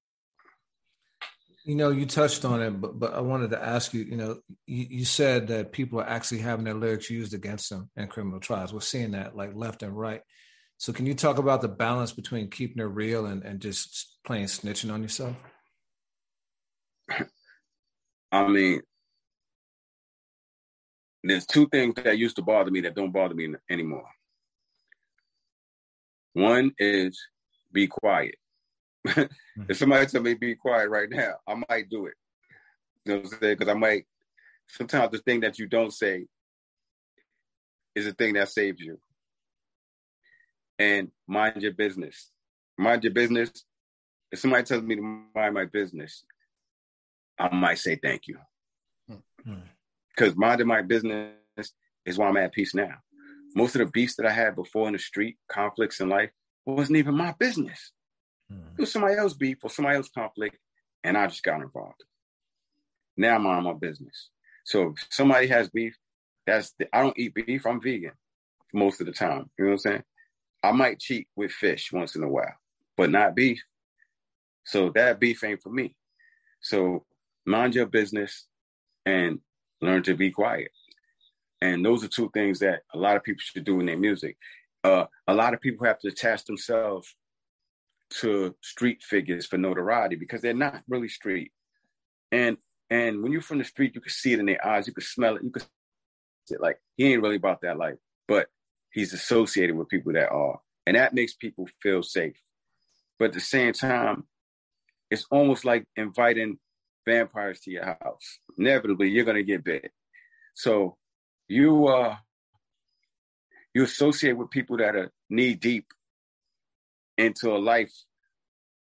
You know, you touched on it, but but I wanted to ask you. You know, you, you said that people are actually having their lyrics used against them in criminal trials. We're seeing that like left and right. So, can you talk about the balance between keeping it real and and just playing snitching on yourself? I mean, there's two things that used to bother me that don't bother me anymore. One is be quiet. If somebody tell me be quiet right now, I might do it. You know what I'm saying? Because I might sometimes the thing that you don't say is the thing that saves you. And mind your business. Mind your business. If somebody tells me to mind my business, I might say thank you. Because mm-hmm. minding my business is why I'm at peace now. Most of the beefs that I had before in the street, conflicts in life, wasn't even my business. Mm. It was somebody else beef or somebody else conflict, and I just got involved. Now I'm on my business. So if somebody has beef, that's the, I don't eat beef. I'm vegan most of the time. You know what I'm saying? I might cheat with fish once in a while, but not beef. So that beef ain't for me. So mind your business and learn to be quiet. And those are two things that a lot of people should do in their music. Uh, a lot of people have to attach themselves to street figures for notoriety because they're not really street. And and when you're from the street, you can see it in their eyes, you can smell it, you can it like he ain't really about that life, but he's associated with people that are. And that makes people feel safe. But at the same time, it's almost like inviting vampires to your house. Inevitably, you're gonna get bit. So you uh you associate with people that are knee deep into a life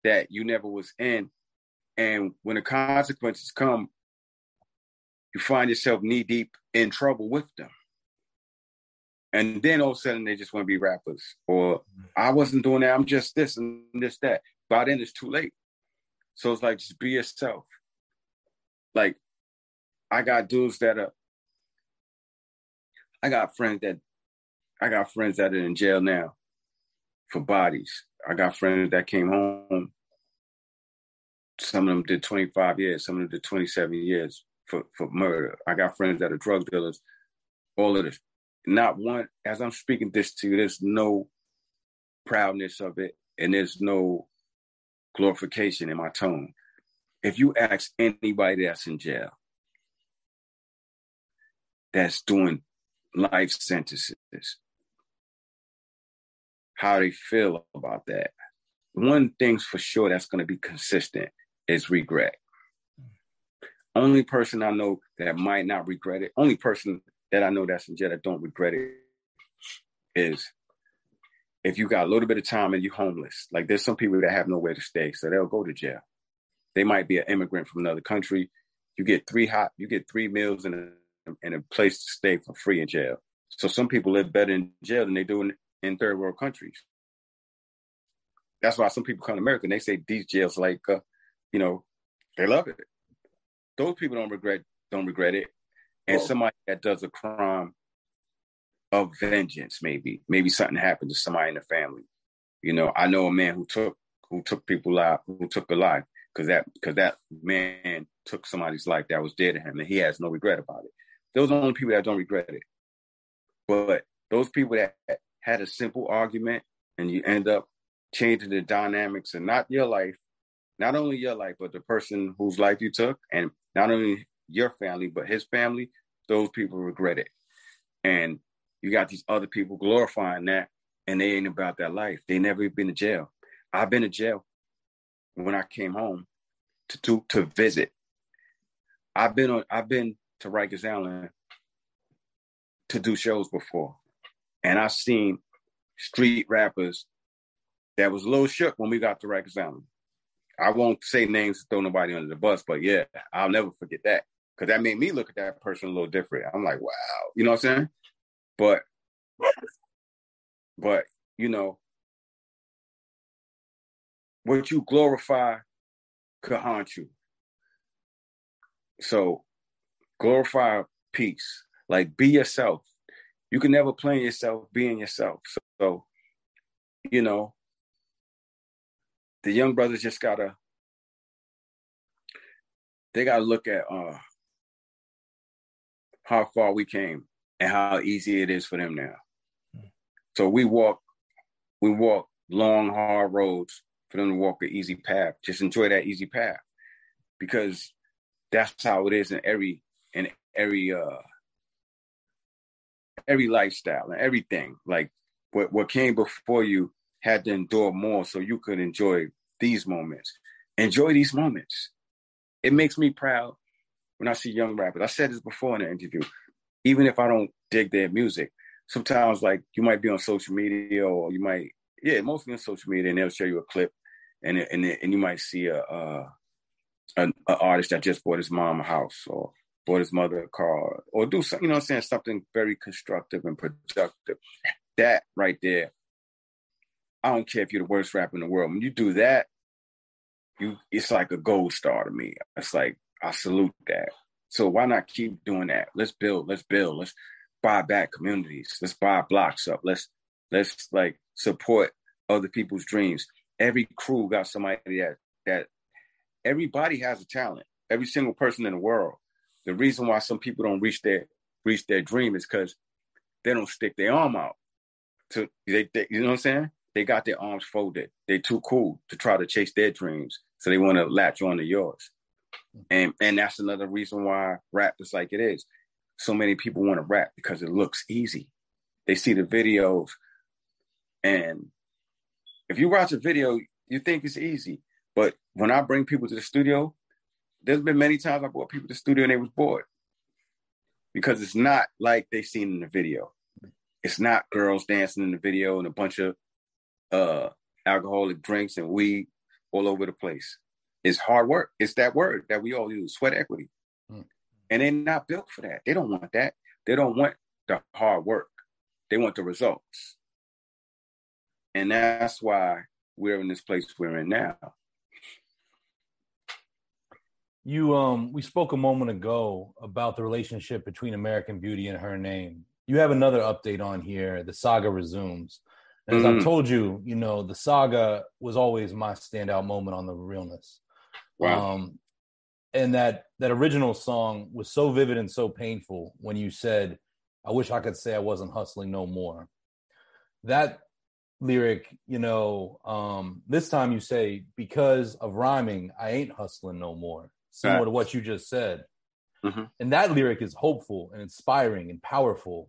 that you never was in. And when the consequences come, you find yourself knee deep in trouble with them. And then all of a sudden they just want to be rappers. Or I wasn't doing that, I'm just this and this, that. By then it's too late. So it's like just be yourself. Like I got dudes that are I got friends that I got friends that are in jail now for bodies. I got friends that came home. Some of them did 25 years, some of them did 27 years for, for murder. I got friends that are drug dealers, all of this. Not one, as I'm speaking this to you, there's no proudness of it and there's no glorification in my tone. If you ask anybody that's in jail, that's doing life sentences, how they feel about that. One thing's for sure that's going to be consistent is regret. Only person I know that might not regret it, only person that I know that's in jail that don't regret it is if you got a little bit of time and you're homeless. Like there's some people that have nowhere to stay, so they'll go to jail. They might be an immigrant from another country. You get three hot, you get three meals and a, and a place to stay for free in jail. So some people live better in jail than they do in, in third world countries. That's why some people come to America and they say these jails like, uh, you know, they love it. Those people don't regret don't regret it, and somebody that does a crime of vengeance, maybe maybe something happened to somebody in the family. You know, I know a man who took who took people out who took a life because that because that man took somebody's life that was dear to him, and he has no regret about it. Those are the only people that don't regret it. But those people that had a simple argument and you end up changing the dynamics and not your life, not only your life, but the person whose life you took, and not only your family, but his family, those people regret it. And you got these other people glorifying that, and they ain't about that life. They never been to jail. I've been to jail when I came home to to, to visit. I've been on I've been to Rikers Island to do shows before. And I've seen street rappers that was a little shook when we got to Rikers Island. I won't say names to throw nobody under the bus, but yeah, I'll never forget that. Cause that made me look at that person a little different. I'm like, wow, you know what I'm saying? But but you know, what you glorify could haunt you. So glorify peace. Like be yourself. You can never plan yourself being yourself. So, so you know, the young brothers just gotta they gotta look at uh how far we came and how easy it is for them now. So we walk we walk long, hard roads for them to walk an easy path. Just enjoy that easy path. Because that's how it is in every in every uh every lifestyle and everything. Like what what came before you had to endure more so you could enjoy these moments. Enjoy these moments. It makes me proud when I see young rappers. I said this before in the interview. Even if I don't dig their music, sometimes like you might be on social media or you might yeah mostly on social media and they'll show you a clip and and and you might see a, a an, artist that just bought his mom a house or bought his mother a car or do something, you know I'm saying? Something very constructive and productive. That right there, I don't care if you're the worst rapper in the world. When you do that, you it's like a gold star to me. It's like I salute that. So why not keep doing that? Let's build, let's build, let's buy back communities, let's buy blocks up, let's let's like support other people's dreams. Every crew got somebody that that everybody has a talent. Every single person in the world the reason why some people don't reach their reach their dream is because they don't stick their arm out. To they, they, you know what I'm saying? They got their arms folded. They're too cool to try to chase their dreams, so they want to latch on to yours. And and that's another reason why rap is like it is. So many people want to rap because it looks easy. They see the videos, and if you watch a video, you think it's easy. But when I bring people to the studio, there's been many times I brought people to the studio and they was bored because it's not like they seen in the video. It's not girls dancing in the video and a bunch of uh, alcoholic drinks and weed all over the place. It's hard work. It's that word that we all use, sweat equity. Mm. And they're not built for that. They don't want that. They don't want the hard work. They want the results. And that's why we're in this place we're in now. You um we spoke a moment ago about the relationship between American Beauty and her name. You have another update on here. The saga resumes. As mm-hmm. I've told you, you know, the saga was always my standout moment on the realness. Wow. Um, and that that original song was so vivid and so painful when you said, "I wish I could say I wasn't hustling no more." That lyric, you know, um, this time you say, "Because of rhyming, I ain't hustling no more." Similar right. to what you just said. Mm-hmm. And that lyric is hopeful and inspiring and powerful.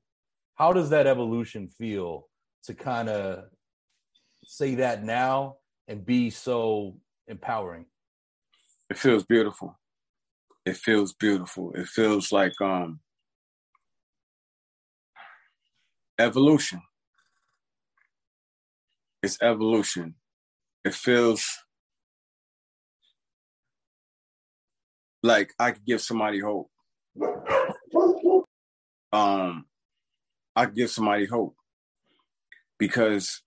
How does that evolution feel to kind of say that now and be so empowering? It feels beautiful. It feels beautiful. It feels like um evolution. It's evolution. It feels like I could give somebody hope. Um, I give somebody hope because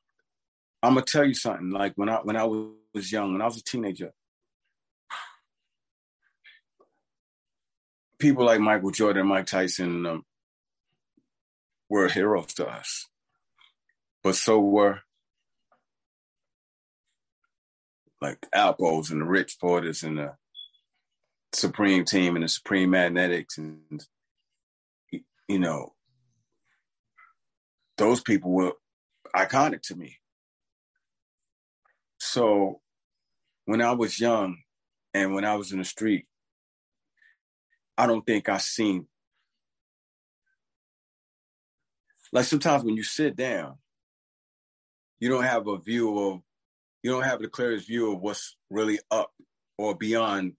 I'm gonna tell you something. Like when I when I was young, when I was a teenager, people like Michael Jordan, Mike Tyson um, were heroes to us, but so were like Alpos and the Rich Porters and the Supreme Team and the Supreme Magnetics and you know those people were iconic to me. So when I was young and when I was in the street, I don't think I seen like sometimes when you sit down, you don't have a view of you don't have the clearest view of what's really up or beyond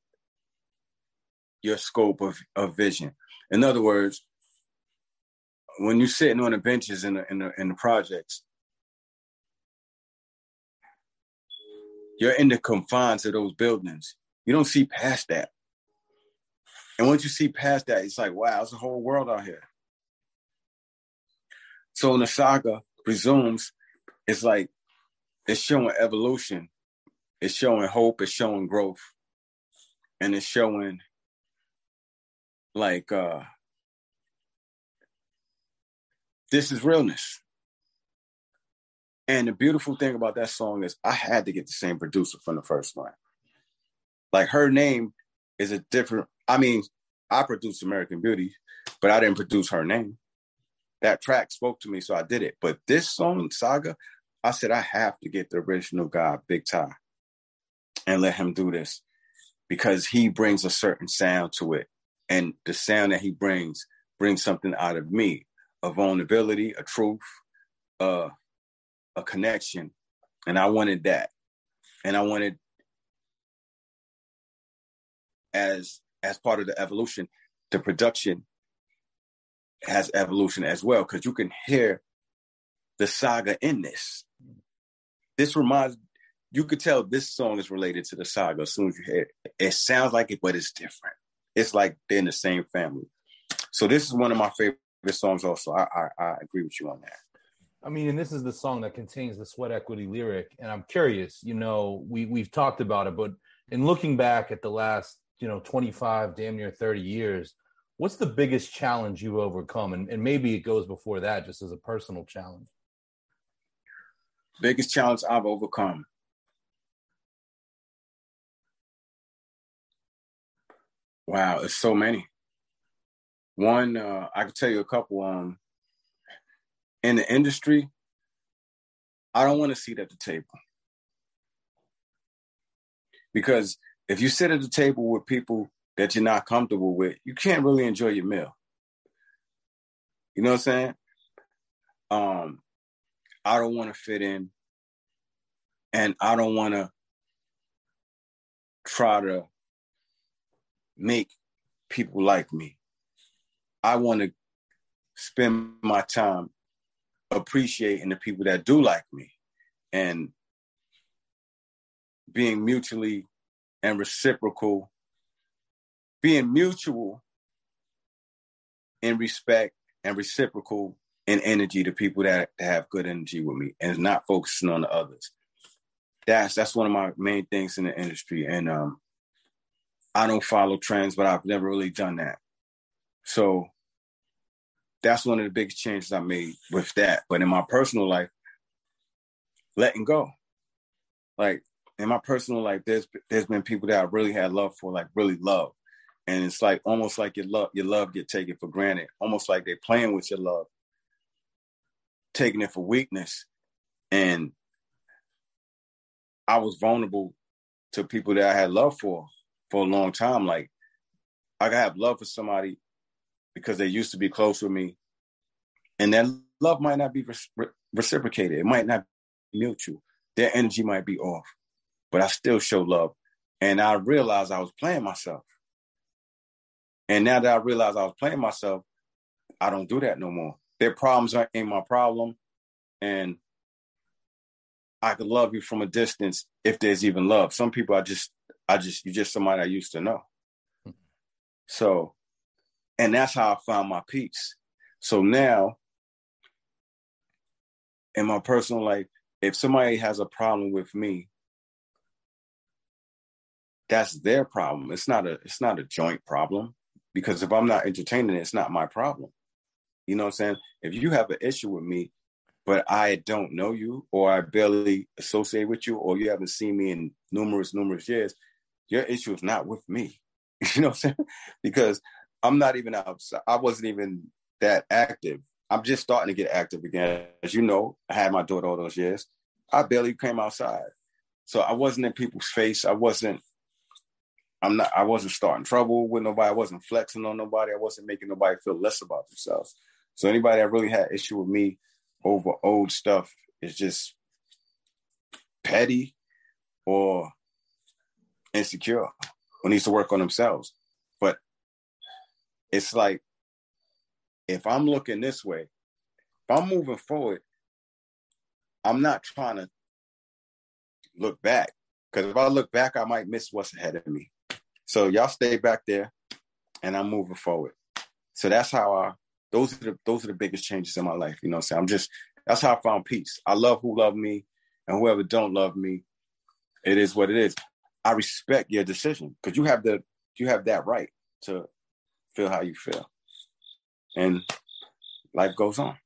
your scope of, of vision. In other words, when you're sitting on the benches in the, in the, in the projects, you're in the confines of those buildings. You don't see past that. And once you see past that, it's like, wow, it's a whole world out here. So in the saga resumes it's like it's showing evolution, it's showing hope, it's showing growth, and it's showing like uh this is realness. And the beautiful thing about that song is I had to get the same producer from the first one. Like her name is a different, I mean, I produced American Beauty, but I didn't produce her name. That track spoke to me, so I did it. But this song, Saga, I said I have to get the original guy, Big Ty, and let him do this because he brings a certain sound to it and the sound that he brings brings something out of me a vulnerability a truth uh, a connection. And i wanted that. And i wanted as as part of the evolution the production has evolution as well because you can hear the saga in this. This reminds you could tell this song is related to the saga as soon as you hear it. It sounds like it but it's different it's like they're in the same family. So this is one of my favorite songs. Also, I, I, I agree with you on that. I mean, and this is the song that contains the sweat equity lyric. And I'm curious, you know, we we've talked about it, but in looking back at the last, you know, 25, damn near 30 years, what's the biggest challenge you've overcome? And, and maybe it goes before that, just as a personal challenge. Biggest challenge I've overcome. Wow, it's so many. One, uh, I could tell you a couple. Um, in the industry, I don't want to sit at the table because if you sit at the table with people that you're not comfortable with, you can't really enjoy your meal. You know what I'm saying? Um, I don't want to fit in, and I don't want to try to make people like me. I want to spend my time appreciating the people that do like me and being mutually and reciprocal, being mutual in respect and reciprocal in energy to people that, have good energy with me and not focusing on the others. That's that's one of my main things in the industry. And um, I don't follow trends, but I've never really done that. So that's one of the biggest changes I made with that. But in my personal life, letting go. Like in my personal life, there's there's been people that I really had love for, like really love. And it's like almost like your love, your love get taken for granted, almost like they're playing with your love, taking it for weakness. And I was vulnerable to people that I had love for for a long time. Like I have love for somebody because they used to be close with me, and that love might not be re- reciprocated. It might not be mutual. Their energy might be off, but I still show love. And I realized I was playing myself. And now that I realize I was playing myself, I don't do that no more. Their problems ain't my problem, and I could love you from a distance if there's even love. Some people I just I just you're just somebody I used to know. Hmm. So and that's how I found my peace. So now in my personal life, if somebody has a problem with me, that's their problem. It's not a it's not a joint problem because if I'm not entertaining it, it's not my problem. You know what I'm saying? If you have an issue with me, but I don't know you or I barely associate with you or you haven't seen me in numerous, numerous years, your issue is not with me. You know I'm saying? Because I'm not even outside. I wasn't even that active. I'm just starting to get active again. As you know, I had my daughter all those years. I barely came outside. So I wasn't in people's face. I wasn't, I'm not, I wasn't starting trouble with nobody. I wasn't flexing on nobody. I wasn't making nobody feel less about themselves. So anybody that really had issue with me over old stuff is just petty or insecure or needs to work on themselves. But it's like if I'm looking this way, if I'm moving forward, I'm not trying to look back. Because if I look back, I might miss what's ahead of me. So y'all stay back there and I'm moving forward. So that's how I those are the those are the biggest changes in my life. You know I'm saying? I'm just that's how I found peace. I love who love me and whoever don't love me, it is what it is. I respect your decision because you have the you have that right to feel how you feel. And life goes on.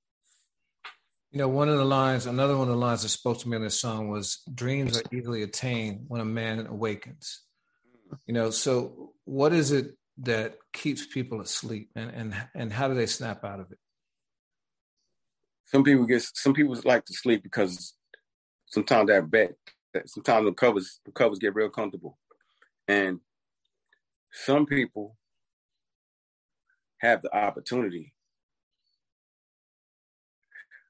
You know, one of the lines, another one of the lines that spoke to me in this song was dreams are easily attained when a man awakens. You know, so what is it that keeps people asleep and and and how do they snap out of it some people get some people like to sleep because sometimes that bed sometimes the covers the covers get real comfortable and some people have the opportunity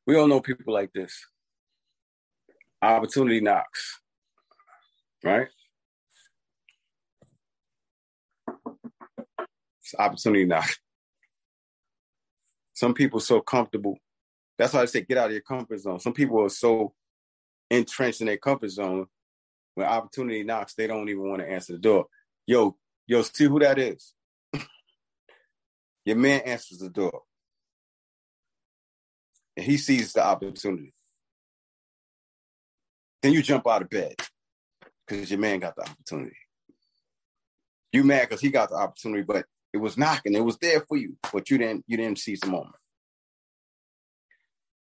we all know people like this opportunity knocks right It's opportunity now. Some people so comfortable. That's why I say get out of your comfort zone. Some people are so entrenched in their comfort zone. When opportunity knocks, they don't even want to answer the door. Yo, yo, see who that is. your man answers the door. And he sees the opportunity. Then you jump out of bed because your man got the opportunity. You mad because he got the opportunity, but it was knocking. It was there for you, but you didn't you didn't seize the moment.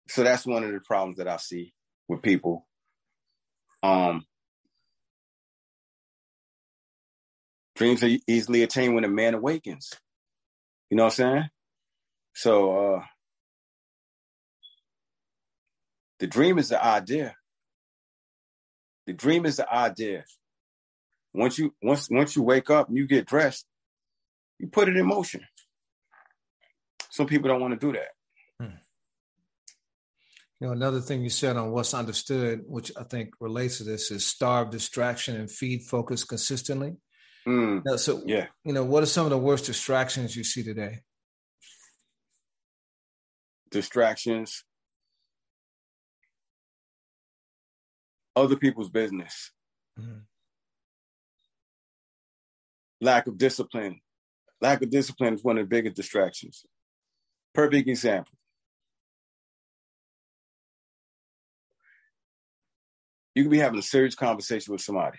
So that's one of the problems that I see with people. Um, dreams are easily attained when a man awakens. You know what I'm saying? So uh, the dream is the idea. The dream is the idea. Once you once once you wake up and you get dressed, you put it in motion. Some people don't want to do that. You know, another thing you said on what's understood, which I think relates to this, is starve distraction and feed focus consistently. Mm, now, so, yeah, you know, what are some of the worst distractions you see today? Distractions, other people's business, mm. lack of discipline, Lack of discipline is one of the biggest distractions. Perfect example. You can be having a serious conversation with somebody.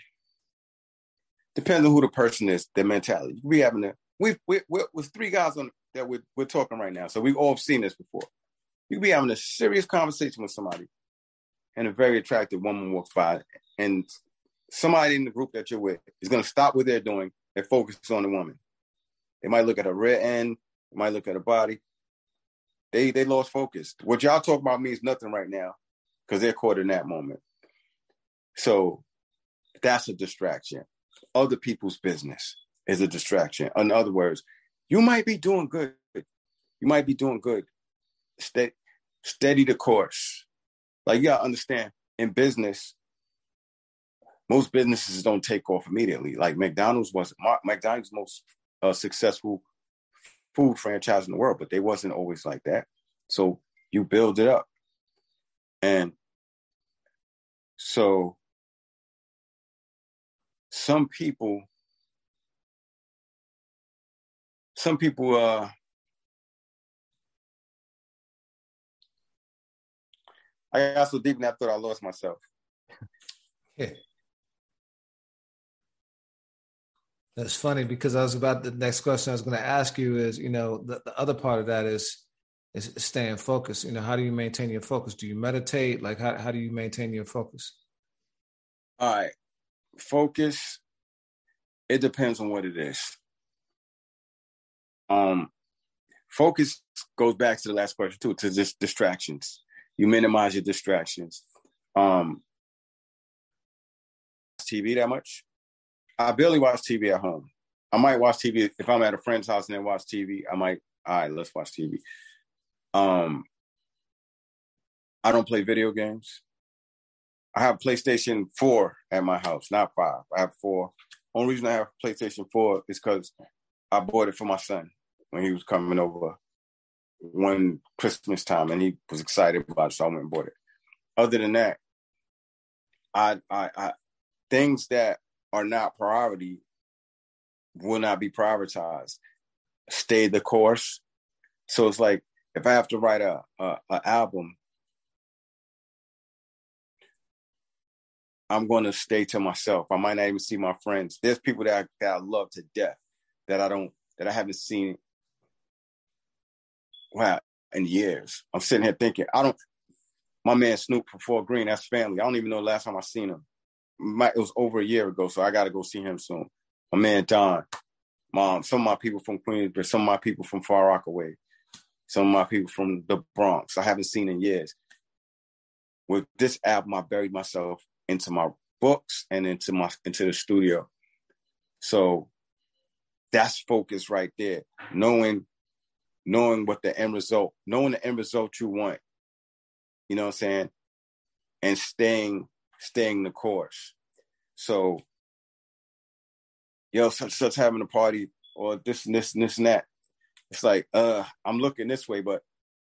Depends on who the person is, their mentality. You can be having a we we we're, three guys on that we're, we're talking right now, so we've all seen this before. You can be having a serious conversation with somebody, and a very attractive woman walks by, and somebody in the group that you're with is going to stop what they're doing and focus on the woman. They might look at her rear end, they might look at her body. They they lost focus. What y'all talk about means nothing right now because they're caught in that moment. So that's a distraction. Other people's business is a distraction. In other words, you might be doing good. You might be doing good. Stay, steady the course. Like you gotta understand, in business, most businesses don't take off immediately. Like McDonald's was McDonald's most uh, successful food franchise in the world, but they wasn't always like that. So you build it up, and so some people, some people, uh, I got so deep in that thought I lost myself. Yeah. That's funny because I was about the next question I was going to ask you is, you know, the, the other part of that is is staying focused. You know, how do you maintain your focus? Do you meditate? Like, how how do you maintain your focus? All right, focus. It depends on what it is. Um, focus goes back to the last question too, to just distractions. You minimize your distractions. Um, TV that much. I barely watch TV at home. I might watch TV if I'm at a friend's house and they watch TV. I might, all right, let's watch TV. Um, I don't play video games. I have PlayStation 4 at my house, not five. I have four. Only reason I have PlayStation 4 is because I bought it for my son when he was coming over one Christmas time and he was excited about it, so I went and bought it. Other than that, I I, I things that are not priority will not be prioritized. Stay the course. So it's like if I have to write a, a, a album, I'm going to stay to myself. I might not even see my friends. There's people that I, that I love to death that I don't that I haven't seen wow in years. I'm sitting here thinking I don't. My man Snoop from Fort Greene, that's family. I don't even know the last time I seen him. My, it was over a year ago, so I got to go see him soon. My man Don, mom, some of my people from Queens, but some of my people from Far Rockaway some of my people from the Bronx I haven't seen in years. With this album, I buried myself into my books and into my into the studio. So that's focus right there. Knowing knowing what the end result, knowing the end result you want. You know what I'm saying? And staying staying the course. So yo, such such having a party or this and this and this and that it's like uh i'm looking this way but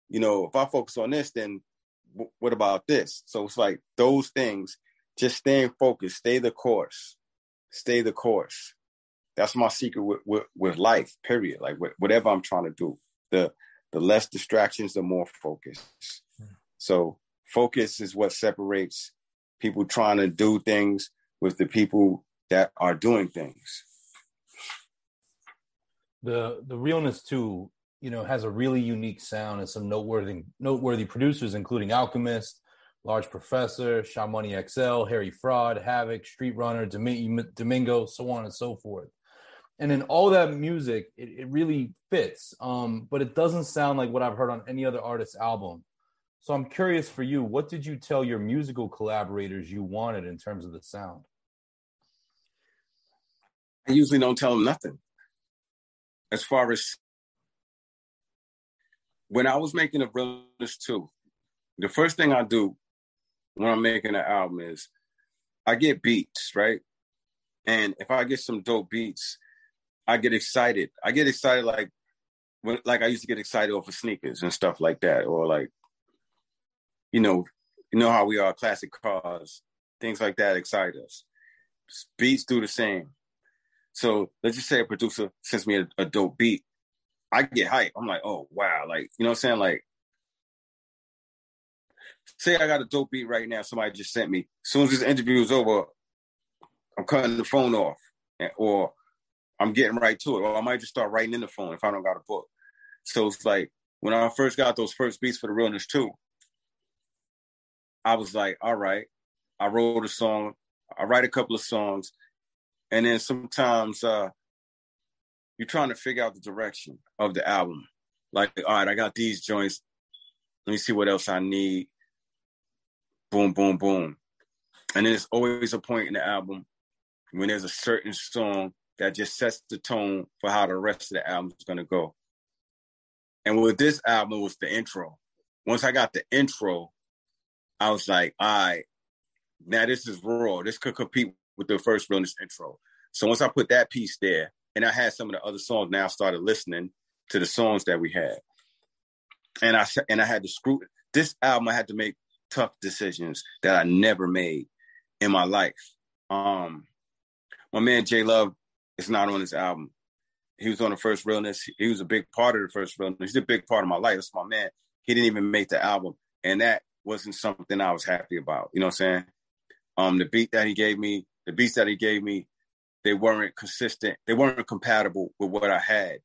you know if i focus on this then w- what about this so it's like those things just staying focused stay the course. Stay the course. That's my secret with, with, with life period. Like whatever i'm trying to do. The the less distractions the more focus. So focus is what separates people trying to do things with the people that are doing things. The the realness too you know has a really unique sound and some noteworthy noteworthy producers including alchemist large professor Sha Money xl harry fraud havoc street runner domingo so on and so forth. And in all that music it, it really fits um, but it doesn't sound like what i've heard on any other artist's album. So i'm curious for you what did you tell your musical collaborators you wanted in terms of the sound? I usually don't tell them nothing. As far as when I was making the Realness 2, the first thing I do when I'm making an album is I get beats, right? And if I get some dope beats, I get excited. I get excited like when like I used to get excited over sneakers and stuff like that, or like, you know, you know how we are classic cars, things like that excite us. Beats do the same. So let's just say a producer sends me a, a dope beat. I get hype. I'm like, oh wow, like you know what I'm saying? Like, say I got a dope beat right now. Somebody just sent me. As soon as this interview is over, I'm cutting the phone off, or I'm getting right to it, or I might just start writing in the phone if I don't got a book. So it's like when I first got those first beats for the realness too. I was like, all right, I wrote a song, I write a couple of songs, and then sometimes uh you're trying to figure out the direction of the album. Like, all right, I got these joints. Let me see what else I need. Boom, boom, boom. And then there's always a point in the album when there's a certain song that just sets the tone for how the rest of the album is going to go. And with this album was the intro. Once I got the intro, I was like, all right, now this is raw. This could compete with the first realness intro. So once I put that piece there, and I had some of the other songs, now I started listening to the songs that we had. And I and I had to screw this album. I had to make tough decisions that I never made in my life. Um, my man J Love is not on this album. He was on the first realness. He was a big part of the first realness. He's a big part of my life. That's my man. He didn't even make the album, and that wasn't something I was happy about. You know what I'm saying? Um, the beat that he gave me, the beats that he gave me, they weren't consistent. They weren't compatible with what I had.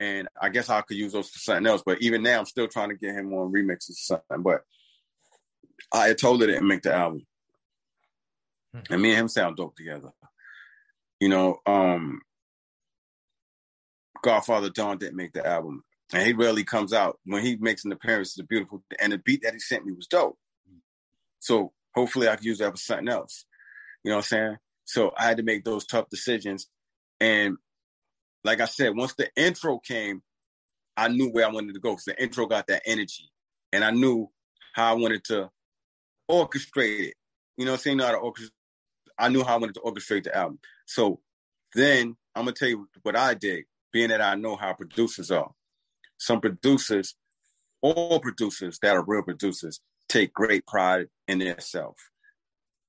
And I guess I could use those for something else. But even now, I'm still trying to get him on remixes or something. But I told her to make the album. Hmm. And me and him sound dope together. You know, um Godfather Don didn't make the album. And he rarely comes out. When he makes an appearance, it's a beautiful and the beat that he sent me was dope. So hopefully I can use that for something else. You know what I'm saying? So I had to make those tough decisions. And like I said, once the intro came, I knew where I wanted to go because the intro got that energy. And I knew how I wanted to orchestrate it. You know I'm saying? How to orchestrate I knew how I wanted to orchestrate the album. So then I'm gonna tell you what I did, being that I know how producers are. Some producers, all producers that are real producers, take great pride in their self.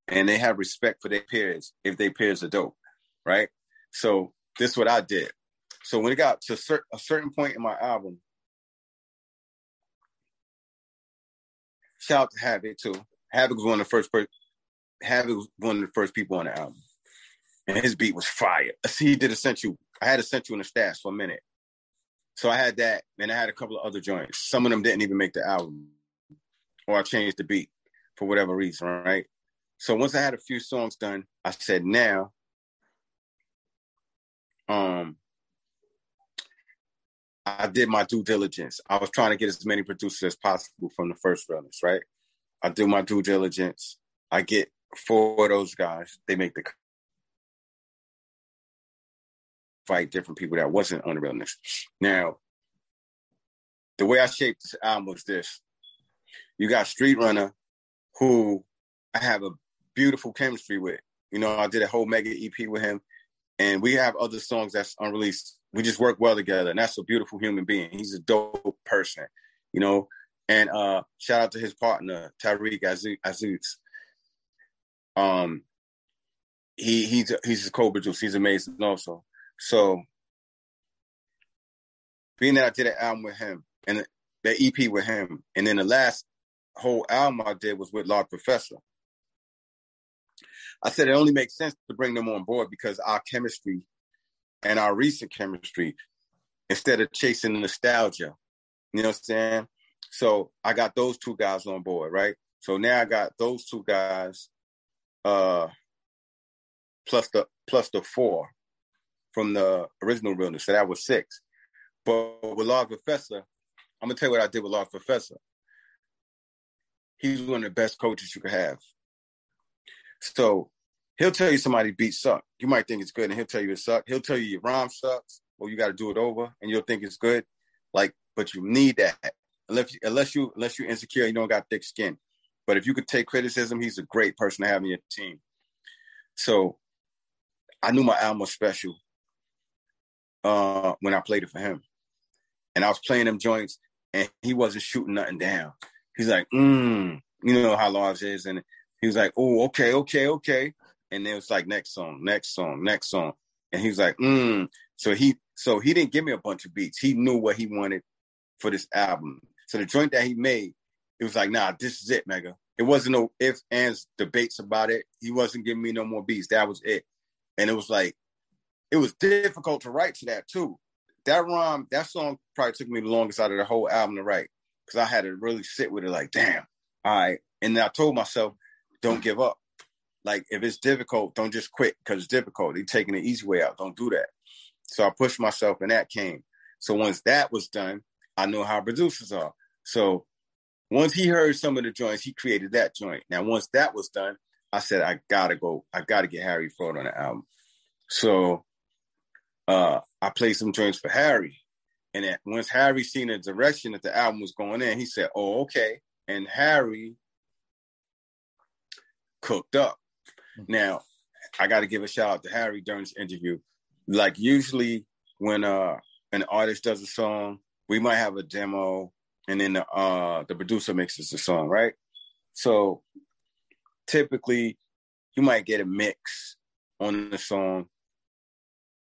And they have respect for their peers if their peers are dope, right? So this is what I did. So when it got to a certain point in my album, shout out to Havoc too. Havoc was one of the first Havoc was one of the first people on the album, and his beat was fire. See, he did a Essential. I had a Essential in the stash for a minute, so I had that, and I had a couple of other joints. Some of them didn't even make the album, or I changed the beat for whatever reason, right? So once I had a few songs done, I said, now, um, I did my due diligence. I was trying to get as many producers as possible from the first realness, right? I do my due diligence. I get for those guys, they make the fight different people that wasn't on the realness. Now, the way I shaped this album was this. You got Street Runner, who I have a beautiful chemistry with. You know, I did a whole mega EP with him, and we have other songs that's unreleased. We just work well together, and that's a beautiful human being. He's a dope person, you know. And uh shout out to his partner Tariq Aziz. Um, he he's he's a co-producer. He's amazing also. So being that I did an album with him and the EP with him, and then the last whole album I did was with Large Professor. I said it only makes sense to bring them on board because our chemistry and our recent chemistry, instead of chasing nostalgia, you know what I'm saying? So I got those two guys on board, right? So now I got those two guys uh, plus the plus the four from the original realness. So that was six. But with Large Professor, I'm gonna tell you what I did with Large Professor. He's one of the best coaches you could have. So he'll tell you somebody beat suck. You might think it's good, and he'll tell you it suck. He'll tell you your rhyme sucks, or you got to do it over, and you'll think it's good. Like, but you need that unless unless you unless you're insecure, you don't got thick skin. But if you could take criticism, he's a great person to have in your team. So I knew my album was special uh, when I played it for him. And I was playing them joints and he wasn't shooting nothing down. He's like, mm, you know how large is. And he was like, oh, okay, okay, okay. And then it was like next song, next song, next song. And he was like, mm. So he so he didn't give me a bunch of beats. He knew what he wanted for this album. So the joint that he made it was like, nah, this is it, Mega. It wasn't no ifs, ands, debates about it. He wasn't giving me no more beats. That was it. And it was like, it was difficult to write to that too. That rhyme, that song probably took me the longest out of the whole album to write because I had to really sit with it like, damn, all right, And I told myself, don't give up. Like if it's difficult, don't just quit because it's difficult. You're taking the easy way out. Don't do that. So I pushed myself and that came. So once that was done, I know how producers are. So once he heard some of the joints, he created that joint. Now, once that was done, I said, I gotta go. I gotta get Harry Fraud on the album. So uh, I played some joints for Harry. And once Harry seen the direction that the album was going in, he said, Oh, okay. And Harry cooked up. Mm-hmm. Now, I got to give a shout out to Harry during this interview. Like usually when uh an artist does a song, we might have a demo and then the uh the producer mixes the song, right? So typically you might get a mix on the song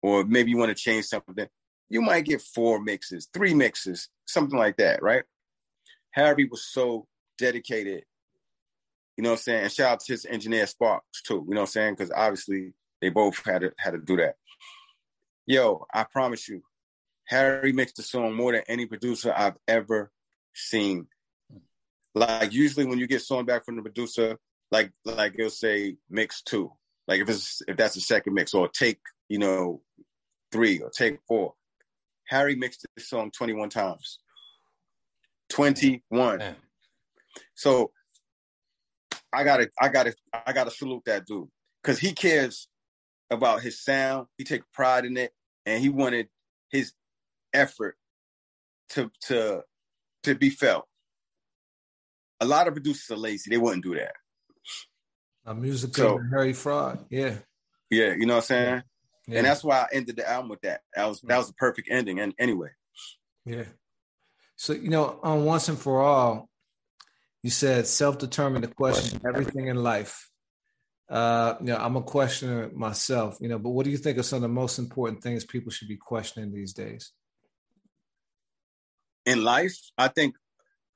or maybe you want to change something. You might get four mixes, three mixes, something like that, right? Harry was so dedicated you know what I'm saying? And shout out to his engineer Sparks too. You know what I'm saying? Because obviously they both had to had to do that. Yo, I promise you, Harry mixed the song more than any producer I've ever seen. Like usually when you get song back from the producer, like like he'll say mix two. Like if it's if that's the second mix or take, you know, three or take four. Harry mixed the song 21 times. 21. Man. So I gotta, I gotta, I gotta salute that dude because he cares about his sound. He takes pride in it, and he wanted his effort to to to be felt. A lot of producers are lazy; they wouldn't do that. A music so, Harry Fraud, yeah, yeah, you know what I'm saying. Yeah. And that's why I ended the album with that. That was that was the perfect ending. And anyway, yeah. So you know, on once and for all, you said self-determined to question everything in life. Uh, you know, I'm a questioner myself, you know, but what do you think are some of the most important things people should be questioning these days? In life, I think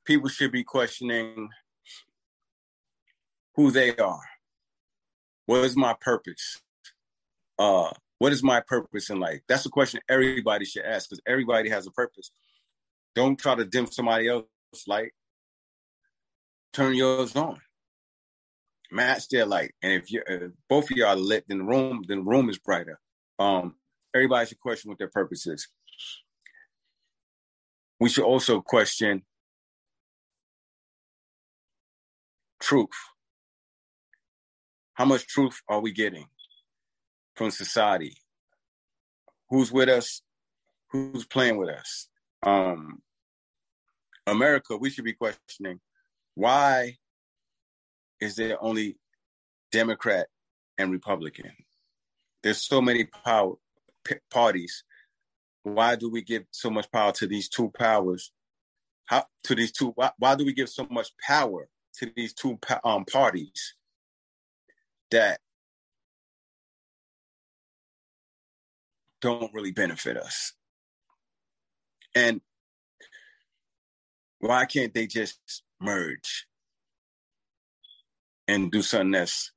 people should be questioning who they are. What is my purpose? Uh, what is my purpose in life? That's a question everybody should ask because everybody has a purpose. Don't try to dim somebody else's light turn yours on. Match their light, and if you if both of y'all lit, then the room then the room is brighter. Um, everybody should question what their purpose is. We should also question truth. How much truth are we getting from society? Who's with us? Who's playing with us? Um, America, we should be questioning why is there only Democrat and Republican? There's so many power p- parties. Why do we give so much power to these two powers? How to these two? Why, why do we give so much power to these two um, parties that don't really benefit us? And why can't they just merge and do something that's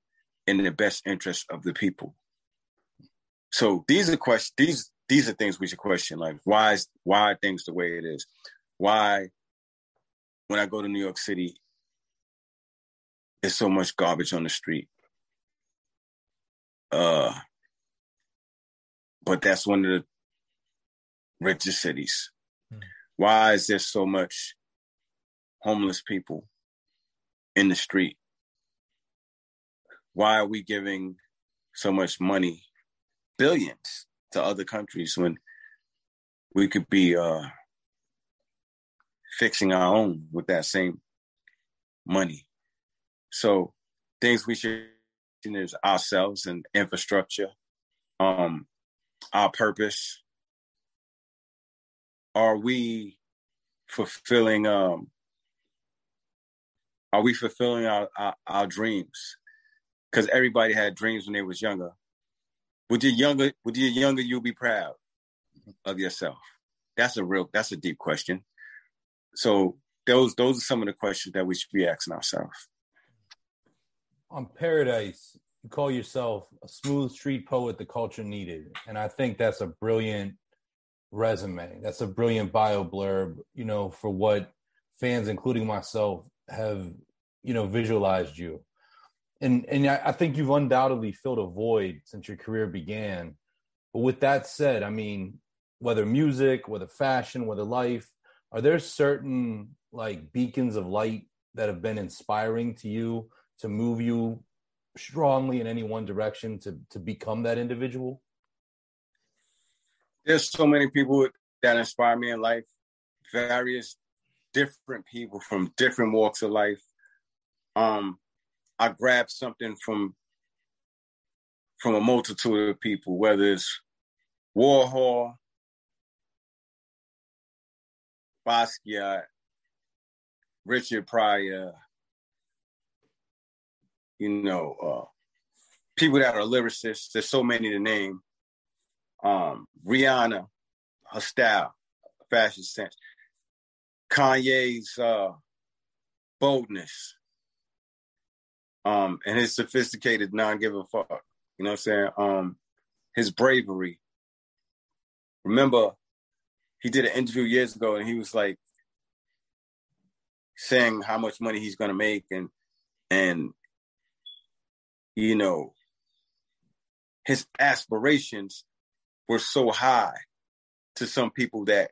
in the best interest of the people. So these are questions. These these are things we should question. Like why is why are things the way it is? Why when I go to New York City, there's so much garbage on the street. Uh, but that's one of the richest cities. Mm. Why is there so much homeless people in the street? Why are we giving so much money, billions, to other countries when we could be uh, fixing our own with that same money? So things we should is ourselves and infrastructure, um, our purpose. Are we fulfilling um, are we fulfilling our, our, our dreams? Because everybody had dreams when they was younger. Would your younger would your younger you be proud of yourself? That's a real that's a deep question. So those those are some of the questions that we should be asking ourselves. On Paradise, you call yourself a smooth street poet the culture needed. And I think that's a brilliant resume. That's a brilliant bio blurb, you know, for what fans, including myself, have you know, visualized you. And and I think you've undoubtedly filled a void since your career began. But with that said, I mean, whether music, whether fashion, whether life, are there certain like beacons of light that have been inspiring to you to move you strongly in any one direction to to become that individual? There's so many people that inspire me in life, various different people from different walks of life. Um, I grab something from from a multitude of people, whether it's Warhol, Basquiat, Richard Pryor, you know, uh, people that are lyricists. There's so many to name. Um, Rihanna, her style, fashion sense. Kanye's uh, boldness, um, and his sophisticated non-give a fuck. You know what I'm saying? Um, his bravery. Remember, he did an interview years ago, and he was like saying how much money he's gonna make, and and you know, his aspirations were so high to some people that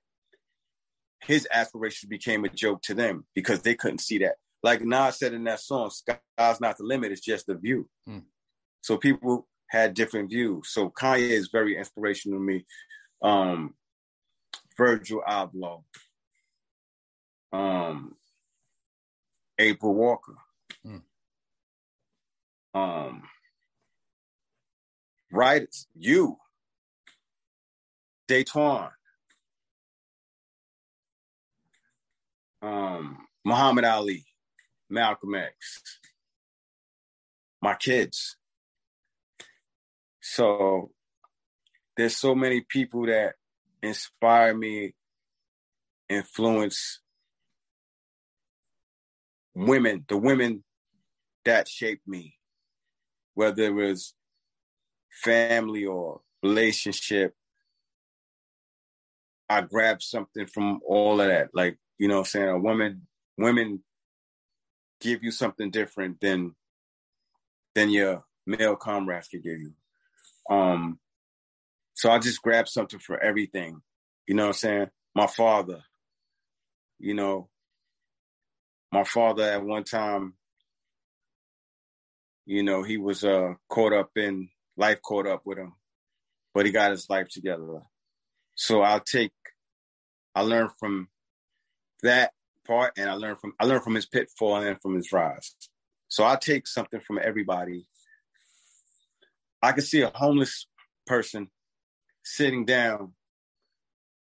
his aspirations became a joke to them because they couldn't see that. Like Nas said in that song, "Sky's not the limit; it's just the view." Hmm. So people had different views. So Kanye is very inspirational to me. Um, Virgil Abloh, um, April Walker, hmm um, writers, you, Daytwan, um, Muhammad Ali, Malcolm X, my kids. So there's so many people that inspire me, influence women, the women that shaped me whether it was family or relationship, I grabbed something from all of that. Like, you know I'm saying? A woman, women give you something different than than your male comrades could give you. Um, so I just grabbed something for everything. You know what I'm saying? My father, you know, my father at one time you know, he was uh, caught up in life, caught up with him, but he got his life together. So I'll take, I learned from that part, and I learned from I learned from his pitfall and from his rise. So I take something from everybody. I could see a homeless person sitting down.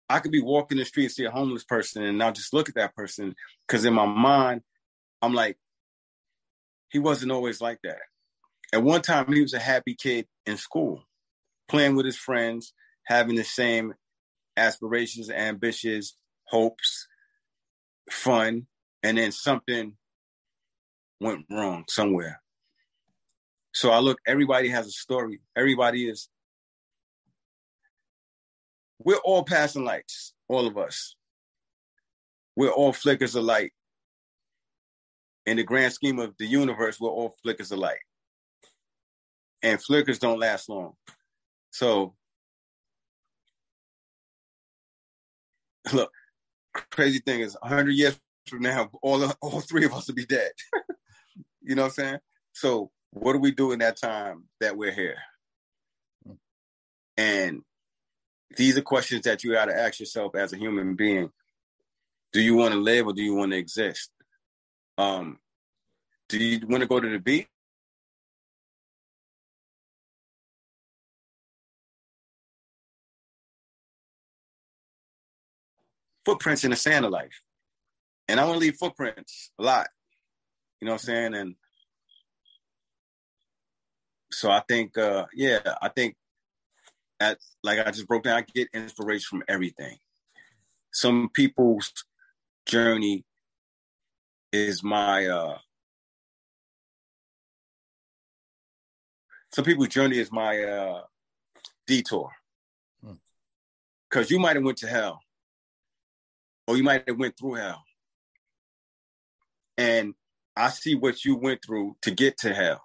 I could be walking the street and see a homeless person, and I'll just look at that person because in my mind, I'm like, he wasn't always like that. At one time, he was a happy kid in school, playing with his friends, having the same aspirations, ambitions, hopes, fun, and then something went wrong somewhere. So I look, everybody has a story. Everybody is, we're all passing lights, all of us. We're all flickers of light in the grand scheme of the universe, we're all flickers of light. And flickers don't last long. So, look, crazy thing is, 100 years from now, all, all three of us will be dead. you know what I'm saying? So, what do we do in that time that we're here? And these are questions that you got to ask yourself as a human being. Do you want to live or do you want to exist? Um, do you want to go to the beach? Footprints in the sand of life. And I want to leave footprints a lot. You know what I'm saying? And so I think, uh, yeah, I think at like I just broke down, I get inspiration from everything. Some people's journey is my uh some people's journey is my uh detour because hmm. you might have went to hell or you might have went through hell and I see what you went through to get to hell.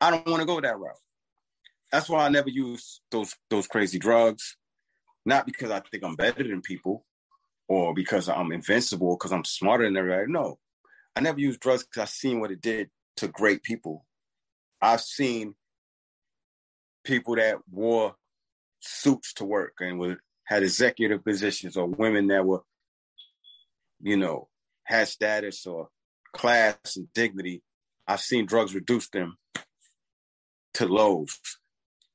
I don't want to go that route. That's why I never use those those crazy drugs. Not because I think I'm better than people or because I'm invincible, because I'm smarter than everybody. No. I never use drugs because I've seen what it did to great people. I've seen people that wore suits to work and had executive positions or women that were, you know, had status or class and dignity. I've seen drugs reduce them to lows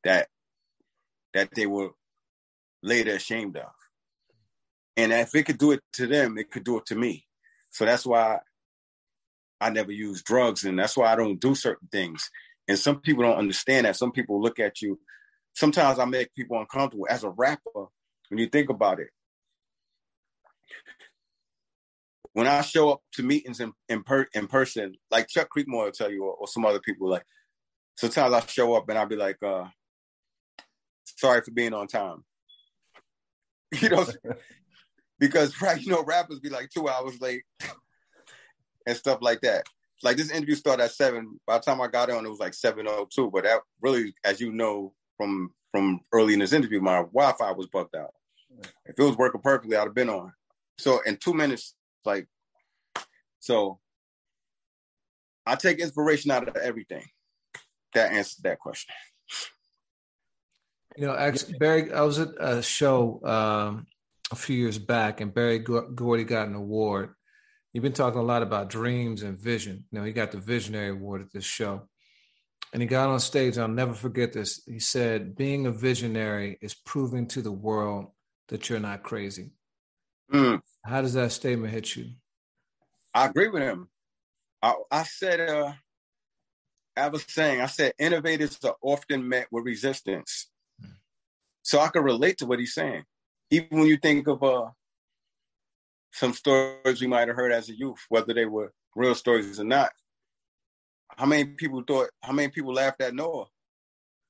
that that they were later ashamed of. And if it could do it to them, it could do it to me. So that's why I never use drugs, and that's why I don't do certain things. And some people don't understand that. Some people look at you. Sometimes I make people uncomfortable as a rapper when you think about it. When I show up to meetings in in, per, in person, like Chuck Creekmore will tell you, or, or, some other people, like sometimes I show up and I'll be like, uh, "Sorry for being on time," you know, because right, you know, rappers be like two hours late and stuff like that. Like this interview started at seven. By the time I got on, it was like seven oh two. But that really, as you know from from early in this interview, my Wi-Fi was bugged out. If it was working perfectly, I'd have been on. So in two minutes, like, so I take inspiration out of everything. That answers that question. You know, actually, Berry, I was at a show um, a few years back, and Berry Gordy got an award You've been talking a lot about dreams and vision. You know, he got the Visionary Award at this show. And he got on stage, I'll never forget this. He said, Being a visionary is proving to the world that you're not crazy. Mm. How does that statement hit you? I agree with him. I, I said, uh, I was saying, I said, innovators are often met with resistance. Mm. So I can relate to what he's saying. Even when you think of uh, some stories we might have heard as a youth, whether they were real stories or not. How many people thought? How many people laughed at Noah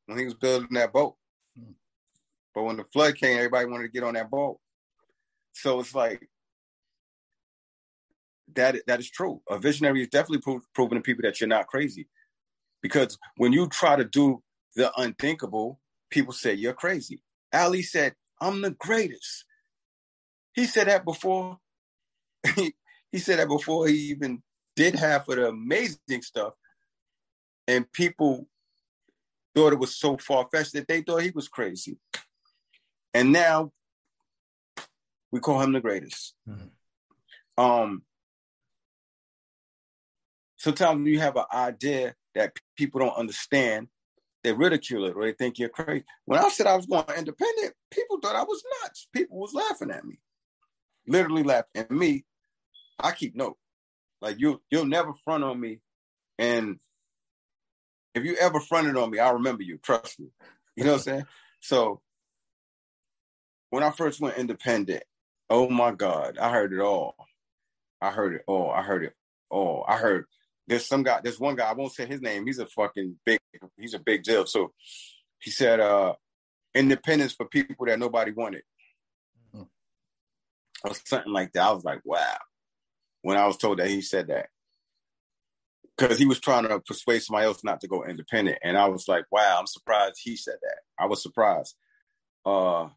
when he was building that boat? Hmm. But when the flood came, everybody wanted to get on that boat. So it's like that. That is true. A visionary is definitely pro- proving to people that you're not crazy, because when you try to do the unthinkable, people say you're crazy. Ali said, "I'm the greatest." He said that before he, he said that before he even did half of the amazing stuff. And people thought it was so far fetched that they thought he was crazy. And now we call him the greatest. Mm-hmm. Um, sometimes you have an idea that people don't understand, they ridicule it or they think you're crazy. When I said I was going independent, people thought I was nuts. People was laughing at me, literally laughing at me I keep note. Like you, you'll never front on me, and if you ever fronted on me, I'll remember you. Trust me. You know what I'm saying? So when I first went independent, oh my God, I heard it all. I heard it all. I heard it all. I heard there's some guy, there's one guy, I won't say his name. He's a fucking big, he's a big deal. So he said, uh, independence for people that nobody wanted. Mm-hmm. Or something like that. I was like, wow when I was told that he said that. Because he was trying to persuade somebody else not to go independent. And I was like, wow, I'm surprised he said that. I was surprised. Uh,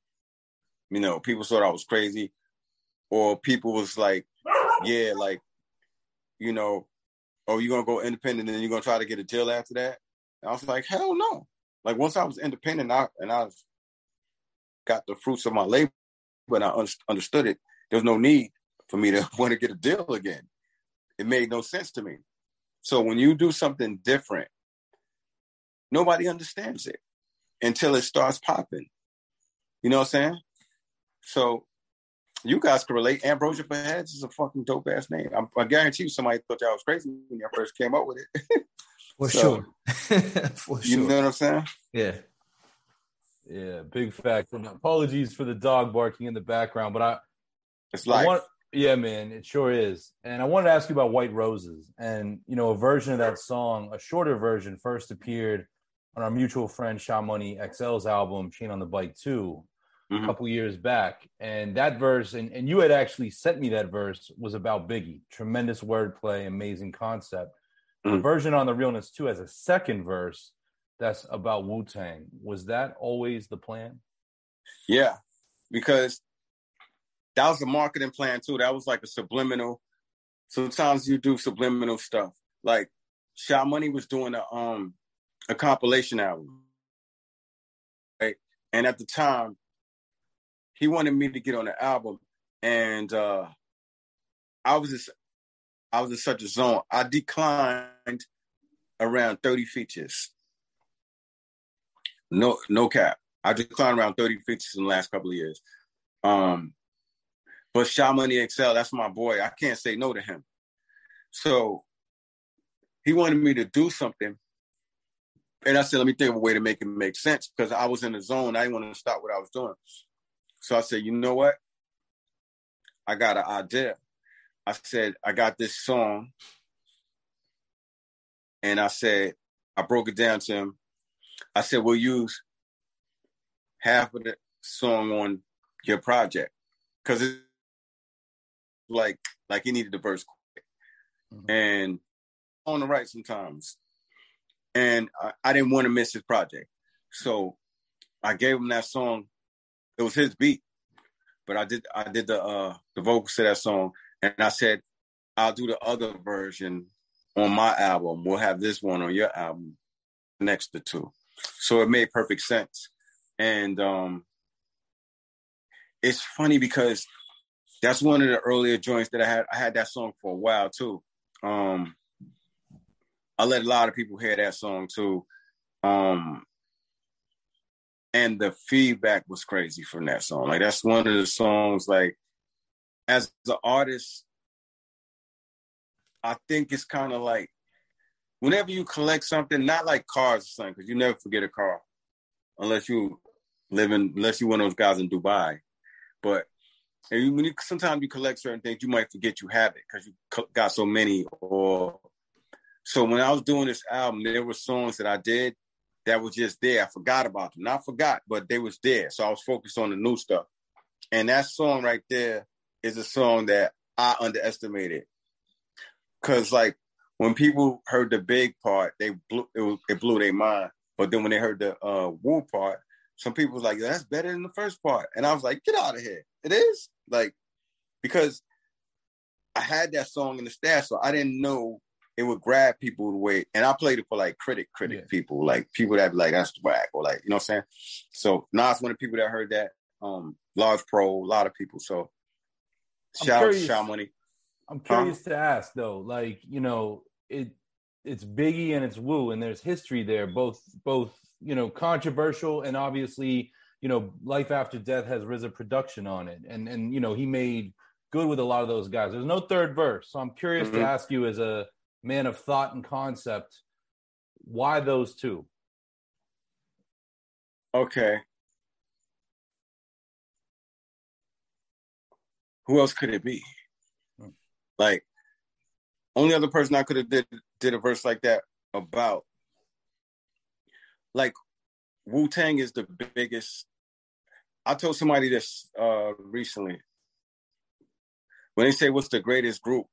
you know, people thought I was crazy. Or people was like, yeah, like, you know, oh, you're gonna go independent and you're gonna try to get a deal after that? And I was mm-hmm. like, hell no. Like once I was independent I, and I got the fruits of my labor and I un- understood it, there was no need for me to want to get a deal again. It made no sense to me. So when you do something different, nobody understands it until it starts popping. You know what I'm saying? So you guys can relate. Ambrosia for Heads is a fucking dope ass name. I'm, i guarantee you somebody thought y'all was crazy when y'all first came up with it. For so, sure. for sure. You know what I'm saying? Yeah. Yeah, big fact. And apologies for the dog barking in the background, but I it's like yeah, man, it sure is. And I wanted to ask you about White Roses. And, you know, a version of that song, a shorter version, first appeared on our mutual friend Sha Money XL's album, Chain on the Bike 2. Mm-hmm. a couple years back, and that verse, and, and you had actually sent me that verse, was about Biggie. Tremendous wordplay, amazing concept. Mm-hmm. The version on the Realness II has a second verse that's about Wu Tang. Was that always the plan? Yeah, because that was a marketing plan too. That was like a subliminal. Sometimes you do subliminal stuff. Like Sha Money was doing a um a compilation album. Right. And at the time, he wanted me to get on the album. And uh I was just I was in such a zone. I declined around 30 features. No, no cap. I declined around 30 features in the last couple of years. Um, but Money XL, that's my boy. I can't say no to him. So he wanted me to do something. And I said, let me think of a way to make it make sense because I was in the zone. I didn't want to stop what I was doing. So I said, you know what? I got an idea. I said, I got this song. And I said, I broke it down to him. I said, we'll use half of the song on your project. Cause it's like like he needed the verse quick. Mm-hmm. And on the right sometimes. And I, I didn't want to miss his project. So I gave him that song. It was his beat. But I did I did the uh the vocals to that song and I said, I'll do the other version on my album. We'll have this one on your album next to two. So it made perfect sense. And um it's funny because that's one of the earlier joints that I had. I had that song for a while too. Um I let a lot of people hear that song too. Um and the feedback was crazy from that song. Like that's one of the songs like as the artist I think it's kind of like whenever you collect something, not like cars or something, because you never forget a car unless you live in, unless you one of those guys in Dubai. But you, when you, sometimes you collect certain things, you might forget you have it because you got so many. Or so when I was doing this album, there were songs that I did that was just there. I forgot about them, not forgot, but they was there. So I was focused on the new stuff. And that song right there is a song that I underestimated because like when people heard the big part, they blew it, was, it blew their mind. But then when they heard the uh, Wu part, some people was like, "That's better than the first part," and I was like, "Get out of here!" It is like because I had that song in the stash, so I didn't know it would grab people the way. And I played it for like critic, critic yeah. people, like people that be like, "That's whack," or like, you know what I'm saying? So Nas, one of the people that heard that, um, Large Pro, a lot of people. So shout out to Sha Money. I'm curious huh? to ask though, like you know, it it's Biggie and it's Wu, and there's history there, both both you know controversial and obviously you know Life After Death has RZA production on it, and and you know he made good with a lot of those guys. There's no third verse, so I'm curious mm-hmm. to ask you as a man of thought and concept, why those two? Okay. Who else could it be? Like, only other person I could have did did a verse like that about. Like, Wu Tang is the biggest. I told somebody this uh recently. When they say what's the greatest group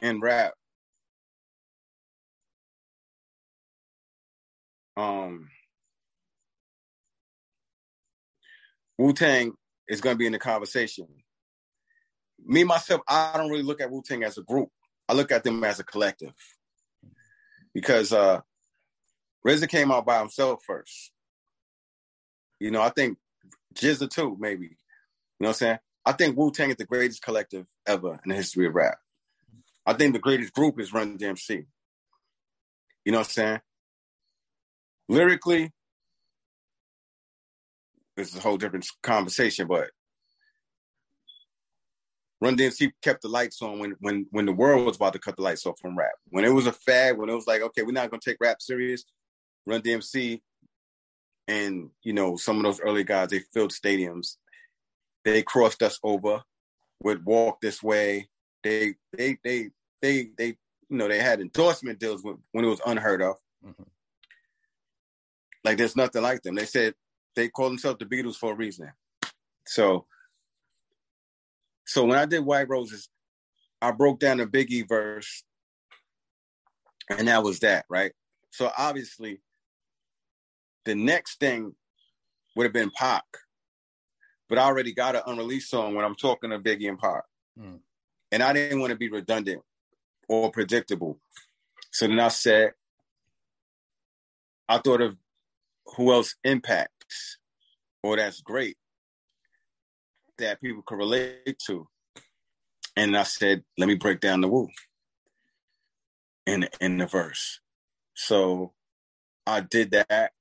in rap, um, Wu Tang is going to be in the conversation me myself, I don't really look at Wu Tang as a group. I look at them as a collective because uh RZA came out by himself first. You know, I think GZA too, maybe. You know what I'm saying? I think Wu Tang is the greatest collective ever in the history of rap. I think the greatest group is Run DMC. You know what I'm saying? Lyrically, it's a whole different conversation, but Run DMC kept the lights on when when when the world was about to cut the lights off from rap. When it was a fad, when it was like, okay, we're not gonna take rap serious. Run DMC and you know some of those early guys, they filled stadiums. They crossed us over, would walk this way. They they they they they you know they had endorsement deals when, when it was unheard of. Mm-hmm. Like there's nothing like them. They said they call themselves the Beatles for a reason. So, so when I did White Roses, I broke down the Biggie verse, and that was that, right? So obviously, the next thing would have been Pac, but I already got an unreleased song when I'm talking to Biggie and Pac, mm. and I didn't want to be redundant or predictable. So then I said, I thought of who else impacts or that's great that people could relate to. And I said, let me break down the Wu in in the verse. So I did that.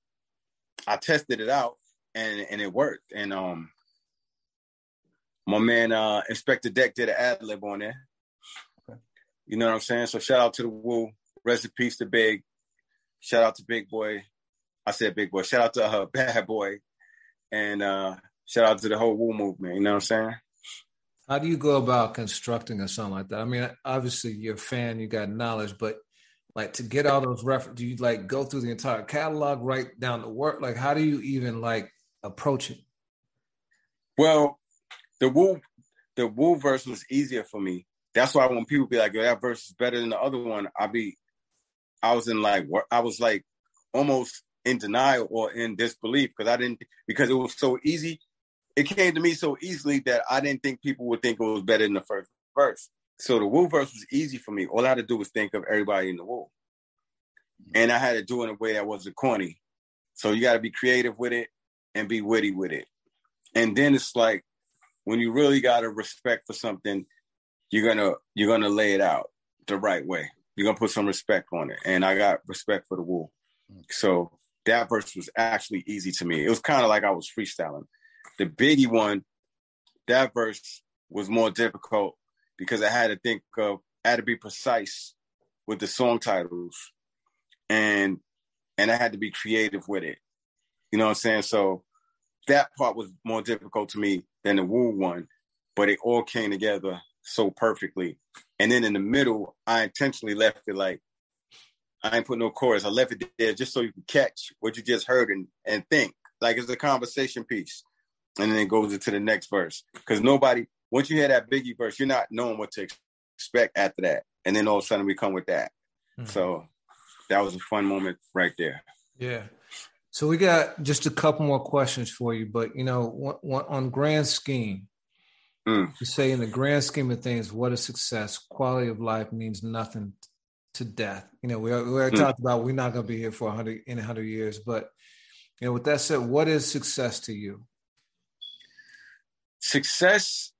I tested it out and and it worked. And um my man uh Inspectah Deck did an ad lib on there. You know what I'm saying? So shout out to the Wu. Rest in peace to Big. Shout out to Big Boy. I said Big Boy. Shout out to uh, Bad Boy. And uh shout out to the whole Wu movement. You know what I'm saying? How do you go about constructing a song like that? I mean, obviously you're a fan, you got knowledge, but like to get all those references, do you like go through the entire catalog, write down the work? Like, how do you even like approach it? Well, the Wu, the Wu verse was easier for me. That's why when people be like, "Yo, that verse is better than the other one," I be, I was in like, I was like, almost in denial or in disbelief because I didn't because it was so easy. It came to me so easily that I didn't think people would think it was better than the first verse. So the Wu verse was easy for me. All I had to do was think of everybody in the Wu. And I had to do it in a way that wasn't corny. So you got to be creative with it and be witty with it. And then it's like when you really got a respect for something, you're gonna you're gonna lay it out the right way. You're gonna put some respect on it. And I got respect for the Wu. So that verse was actually easy to me. It was kind of like I was freestyling. The Biggie one, that verse was more difficult because I had to think of, I had to be precise with the song titles, and and I had to be creative with it. You know what I'm saying? So that part was more difficult to me than the Wu one, but it all came together so perfectly. And then in the middle, I intentionally left it like I ain't put no chorus. I left it there just so you can catch what you just heard and, and think. Like it's a conversation piece. And then it goes into the next verse. Because nobody, once you hear that Biggie verse, you're not knowing what to expect after that. And then all of a sudden we come with that. Mm-hmm. So that was a fun moment right there. Yeah. So we got just a couple more questions for you, but you know, on grand scheme, mm. you say in the grand scheme of things, what a success? Quality of life means nothing to death. You know, we, we already mm. talked about we're not going to be here for 100 in 100 years, but you know, with that said, what is success to you? Success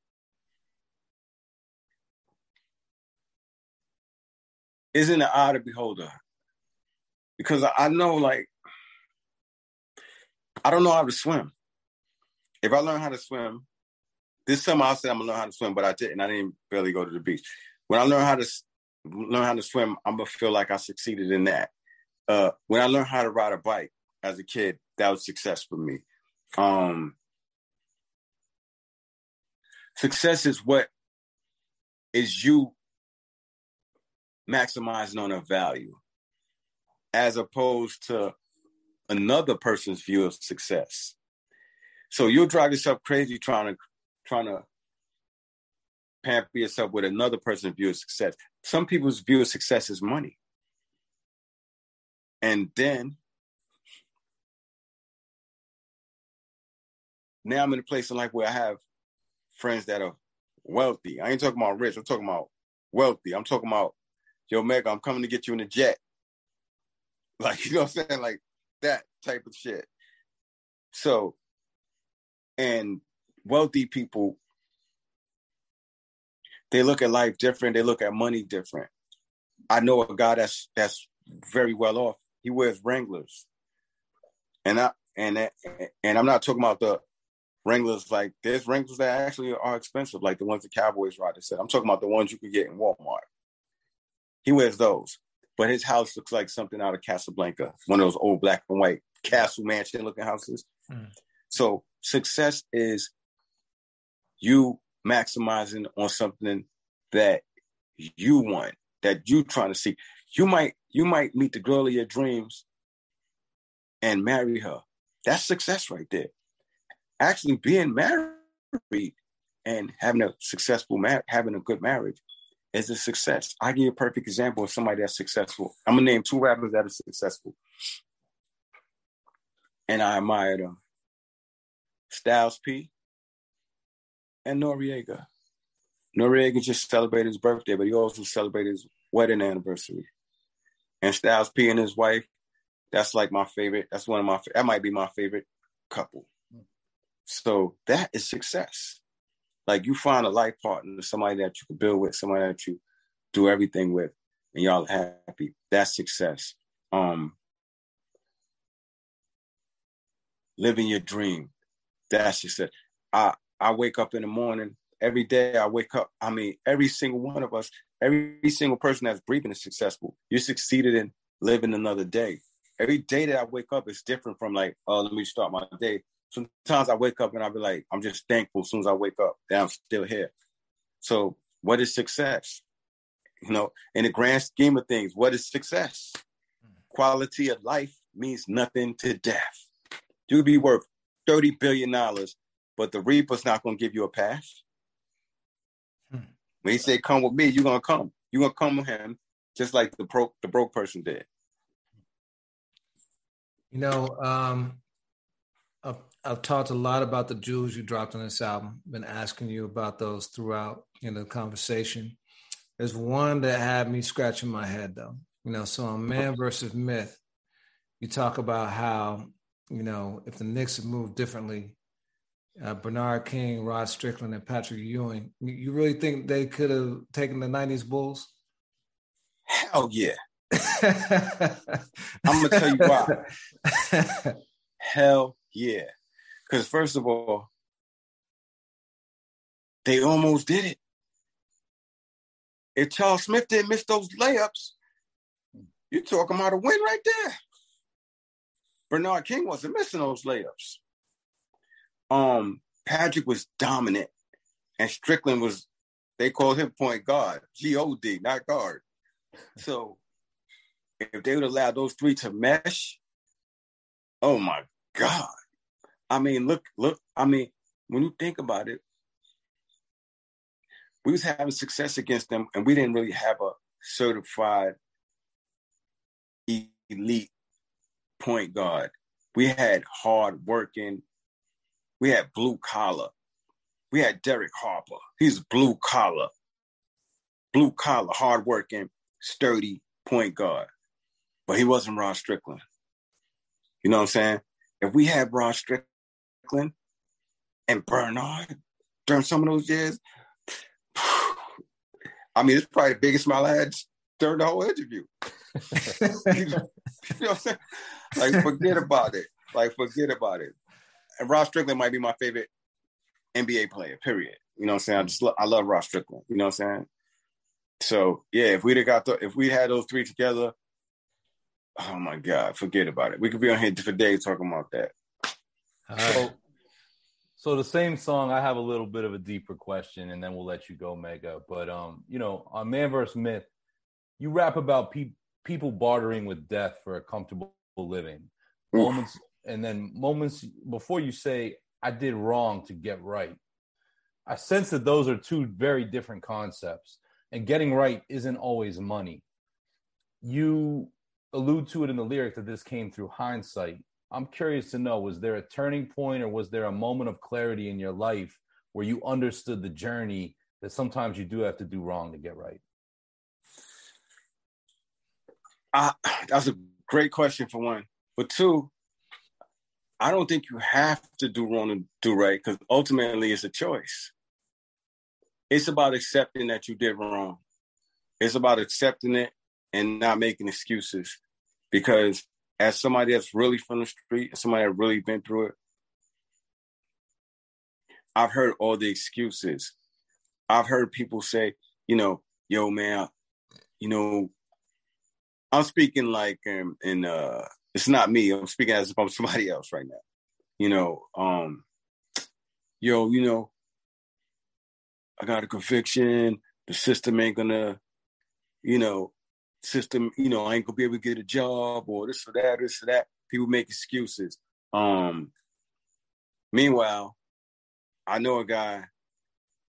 is in the eye of the beholder. Because I know, like, I don't know how to swim. If I learn how to swim, this summer I said I'm gonna learn how to swim, but I didn't. I didn't barely go to the beach. When I learn how to learn how to swim, I'm gonna feel like I succeeded in that. Uh, when I learned how to ride a bike as a kid, that was success for me. Um, success is what is you maximizing on a value as opposed to another person's view of success. So you'll drive yourself crazy trying to trying to pamper yourself with another person's view of success. Some people's view of success is money. And then now I'm in a place in life where I have friends that are wealthy. I ain't talking about rich, I'm talking about wealthy. I'm talking about, yo, Mega, I'm coming to get you in a jet. Like, you know what I'm saying? Like that type of shit. So, and wealthy people they look at life different. They look at money different. I know a guy that's that's very well off. He wears Wranglers, and I and and I'm not talking about the Wranglers like there's Wranglers that actually are expensive, like the ones the Cowboys ride. Said I'm talking about the ones you can get in Walmart. He wears those, but his house looks like something out of Casablanca, one of those old black and white castle mansion looking houses. Mm. So success is you maximizing on something that you want, that you trying to see. You might you might meet the girl of your dreams and marry her. That's success right there. Actually, being married and having a successful marriage, having a good marriage is a success. I give you a perfect example of somebody that's successful. I'm gonna name two rappers that are successful, and I admire them: Styles P and Noreaga. Noreaga just celebrated his birthday, but he also celebrated his wedding anniversary. And Styles P and his wife, that's like my favorite. That's one of my. That might be my favorite couple. So that is success. Like you find a life partner, somebody that you can build with, somebody that you do everything with, and y'all happy. That's success. Um, living your dream. That's success. I I wake up in the morning every day. I wake up. I mean, every single one of us, every single person that's breathing is successful. You succeeded in living another day. Every day that I wake up is different from like, oh, let me start my day sometimes I wake up and I'll be like, I'm just thankful as soon as I wake up that I'm still here. So, what is success? You know, in the grand scheme of things, what is success? Quality of life means nothing to death. You could be worth $30 billion, but the Reaper's not going to give you a pass. Hmm. When he said, Come with me, you're going to come. You're going to come with him, just like the broke, the broke person did. You know, um, I've, I've talked a lot about the jewels you dropped on this album. Been asking you about those throughout you know the conversation. There's one that had me scratching my head though. You know, so on Man versus Myth, you talk about how you know if the Knicks had moved differently, uh, Bernard King, Rod Strickland, and Patrick Ewing. You really think they could have taken the '90s Bulls? Hell yeah! I'm gonna tell you why. Hell yeah. Because first of all, they almost did it. If Charles Smith didn't miss those layups, you're talking about a win right there. Bernard King wasn't missing those layups. Um, Patrick was dominant, and Strickland was, they called him point guard, G O D, not guard. So if they would allow those three to mesh, oh my God. I mean, look, look, I mean, when you think about it, we was having success against them and we didn't really have a certified elite point guard. We had hard working, we had blue collar. We had Derek Harper. He's blue collar, blue collar, hardworking, sturdy point guard. But he wasn't Rod Strickland. You know what I'm saying? If we had Rod Strickland, and Bernard during some of those years. I mean, it's probably the biggest smile I had during the whole interview. you know what I'm saying? Like, forget about it. Like, forget about it. And Rod Strickland might be my favorite NBA player, period. You know what I'm saying? I just lo- I love Rod Strickland. You know what I'm saying? So yeah, if we'd have got the if we had those three together, oh my God, forget about it. We could be on here for days talking about that. So, so the same song, I have a little bit of a deeper question, and then we'll let you go, Mega. But um, you know, on Man vs. Myth, you rap about pe- people bartering with death for a comfortable living. Moments, and then moments before you say, "I did wrong to get right." I sense that those are two very different concepts, and getting right isn't always money. You allude to it in the lyric that this came through hindsight I'm curious to know was there a turning point or was there a moment of clarity in your life where you understood the journey that sometimes you do have to do wrong to get right? Uh, that's a great question for one. But two, I don't think you have to do wrong and do right because ultimately it's a choice. It's about accepting that you did wrong. It's about accepting it and not making excuses because as somebody that's really from the street, and somebody that really been through it, I've heard all the excuses. I've heard people say, you know, yo man, you know, I'm speaking like um, in uh it's not me, I'm speaking as if I'm somebody else right now. You know, um, yo, you know, I got a conviction, the system ain't gonna, you know, system, you know, I ain't gonna be able to get a job or this or that, this or that. People make excuses. Um, meanwhile, I know a guy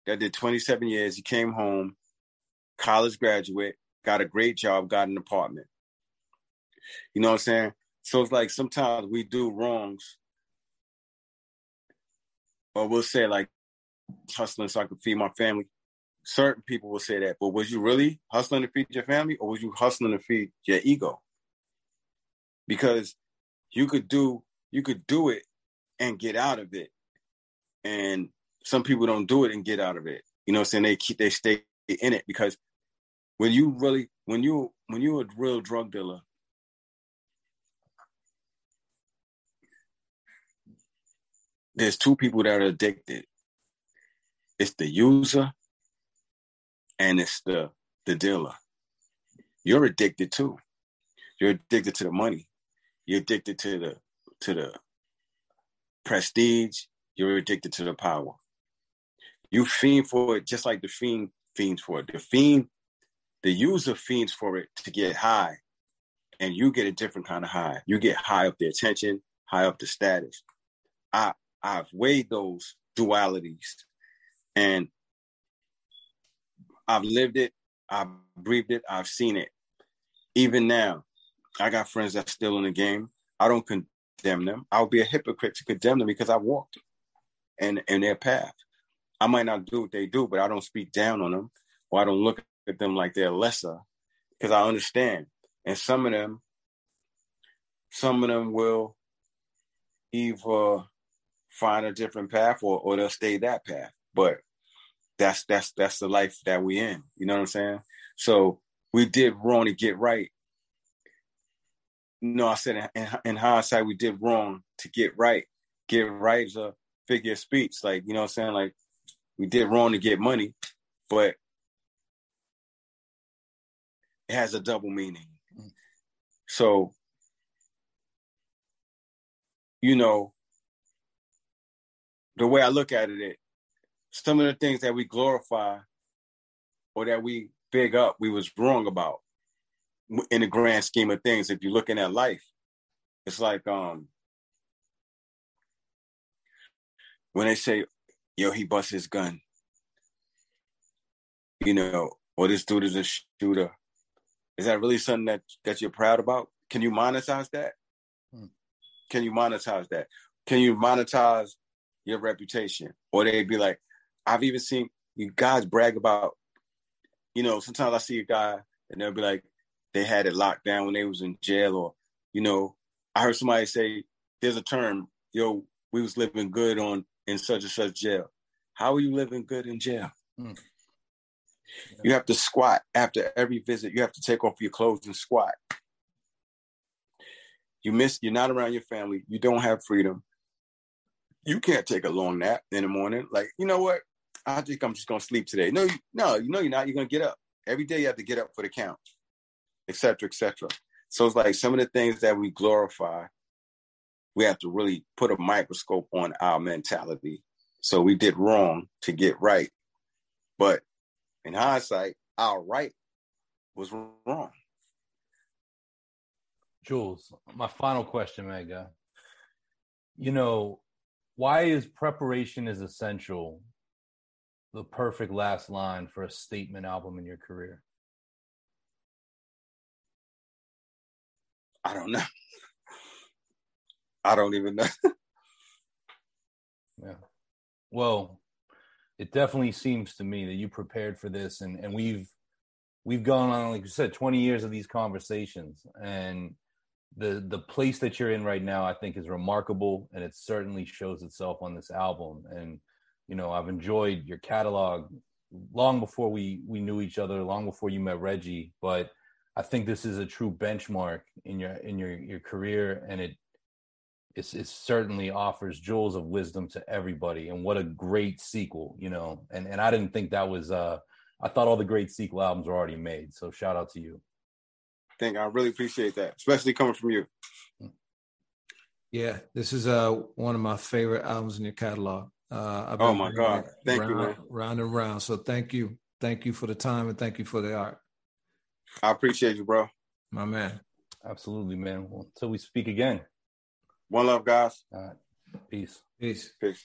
that did 27 years. He came home, college graduate, got a great job, got an apartment. You know what I'm saying? So it's like sometimes we do wrongs, or we'll say like hustling so I can feed my family. Certain people will say that, but was you really hustling to feed your family, or was you hustling to feed your ego? Because you could do you could do it and get out of it, and some people don't do it and get out of it. You know what I'm saying? They keep they stay in it because when you really when you when you're a real drug dealer there's two people that are addicted. It's the user and it's the the dealer. You're addicted too. You're addicted to the money. You're addicted to the to the prestige. You're addicted to the power. You fiend for it just like the fiend fiends for it. The fiend the user fiends for it to get high, and you get a different kind of high. You get high up the attention, high up the status. I I've weighed those dualities, and I've lived it, I've breathed it, I've seen it. Even now, I got friends that's still in the game. I don't condemn them. I would be a hypocrite to condemn them because I walked in in their path. I might not do what they do, but I don't speak down on them, or I don't look at them like they're lesser because I understand. And some of them, some of them will either find a different path or, or they'll stay that path. But that's that's that's the life that we in. You know what I'm saying? So we did wrong to get right. No, I said in, in hindsight we did wrong to get right. Get right is a figure of speech. Like you know what I'm saying? Like we did wrong to get money, but it has a double meaning. Mm. So, you know, the way I look at it, it, some of the things that we glorify or that we big up, we was wrong about in the grand scheme of things. If you're looking at life, it's like um when they say, "Yo, he bust his gun," you know, or this dude is a shooter, is that really something that that you're proud about? Can you monetize that? Hmm. Can you monetize that? Can you monetize your reputation? Or they'd be like, I've even seen you guys brag about, you know, sometimes I see a guy and they'll be like, they had it locked down when they was in jail, or, you know, I heard somebody say, there's a term, yo, we was living good on in such and such jail. How are you living good in jail? Hmm. You have to squat after every visit. You have to take off your clothes and squat. You miss, you're not around your family. You don't have freedom. You can't take a long nap in the morning. Like, you know what? I think I'm just gonna sleep today. No, you, no, you know you're not. You're gonna get up every day. You have to get up for the count, etc., etc. So it's like some of the things that we glorify, we have to really put a microscope on our mentality. So we did wrong to get right, but in hindsight, our right was wrong. Jules, my final question, Mega. You know, why is preparation is essential the perfect last line for a statement album in your career? I don't know. I don't even know. yeah. Well, it definitely seems to me that you prepared for this and and we've we've gone on like you said 20 years of these conversations and the the place that you're in right now i think is remarkable and it certainly shows itself on this album. And you know i've enjoyed your catalog long before we we knew each other long before you met reggie but i think this is a true benchmark in your in your your career and it it's, it certainly offers jewels of wisdom to everybody and what a great sequel you know? And and i didn't think that was uh i thought all the great sequel albums were already made so shout out to you thank i really appreciate that especially coming from you yeah this is uh one of my favorite albums in your catalog uh oh my god thank round, you man. round and round so thank you thank you for the time and thank you for the art i appreciate you bro my man absolutely man well, until we speak again One love, guys. All right. Peace. Peace. Peace.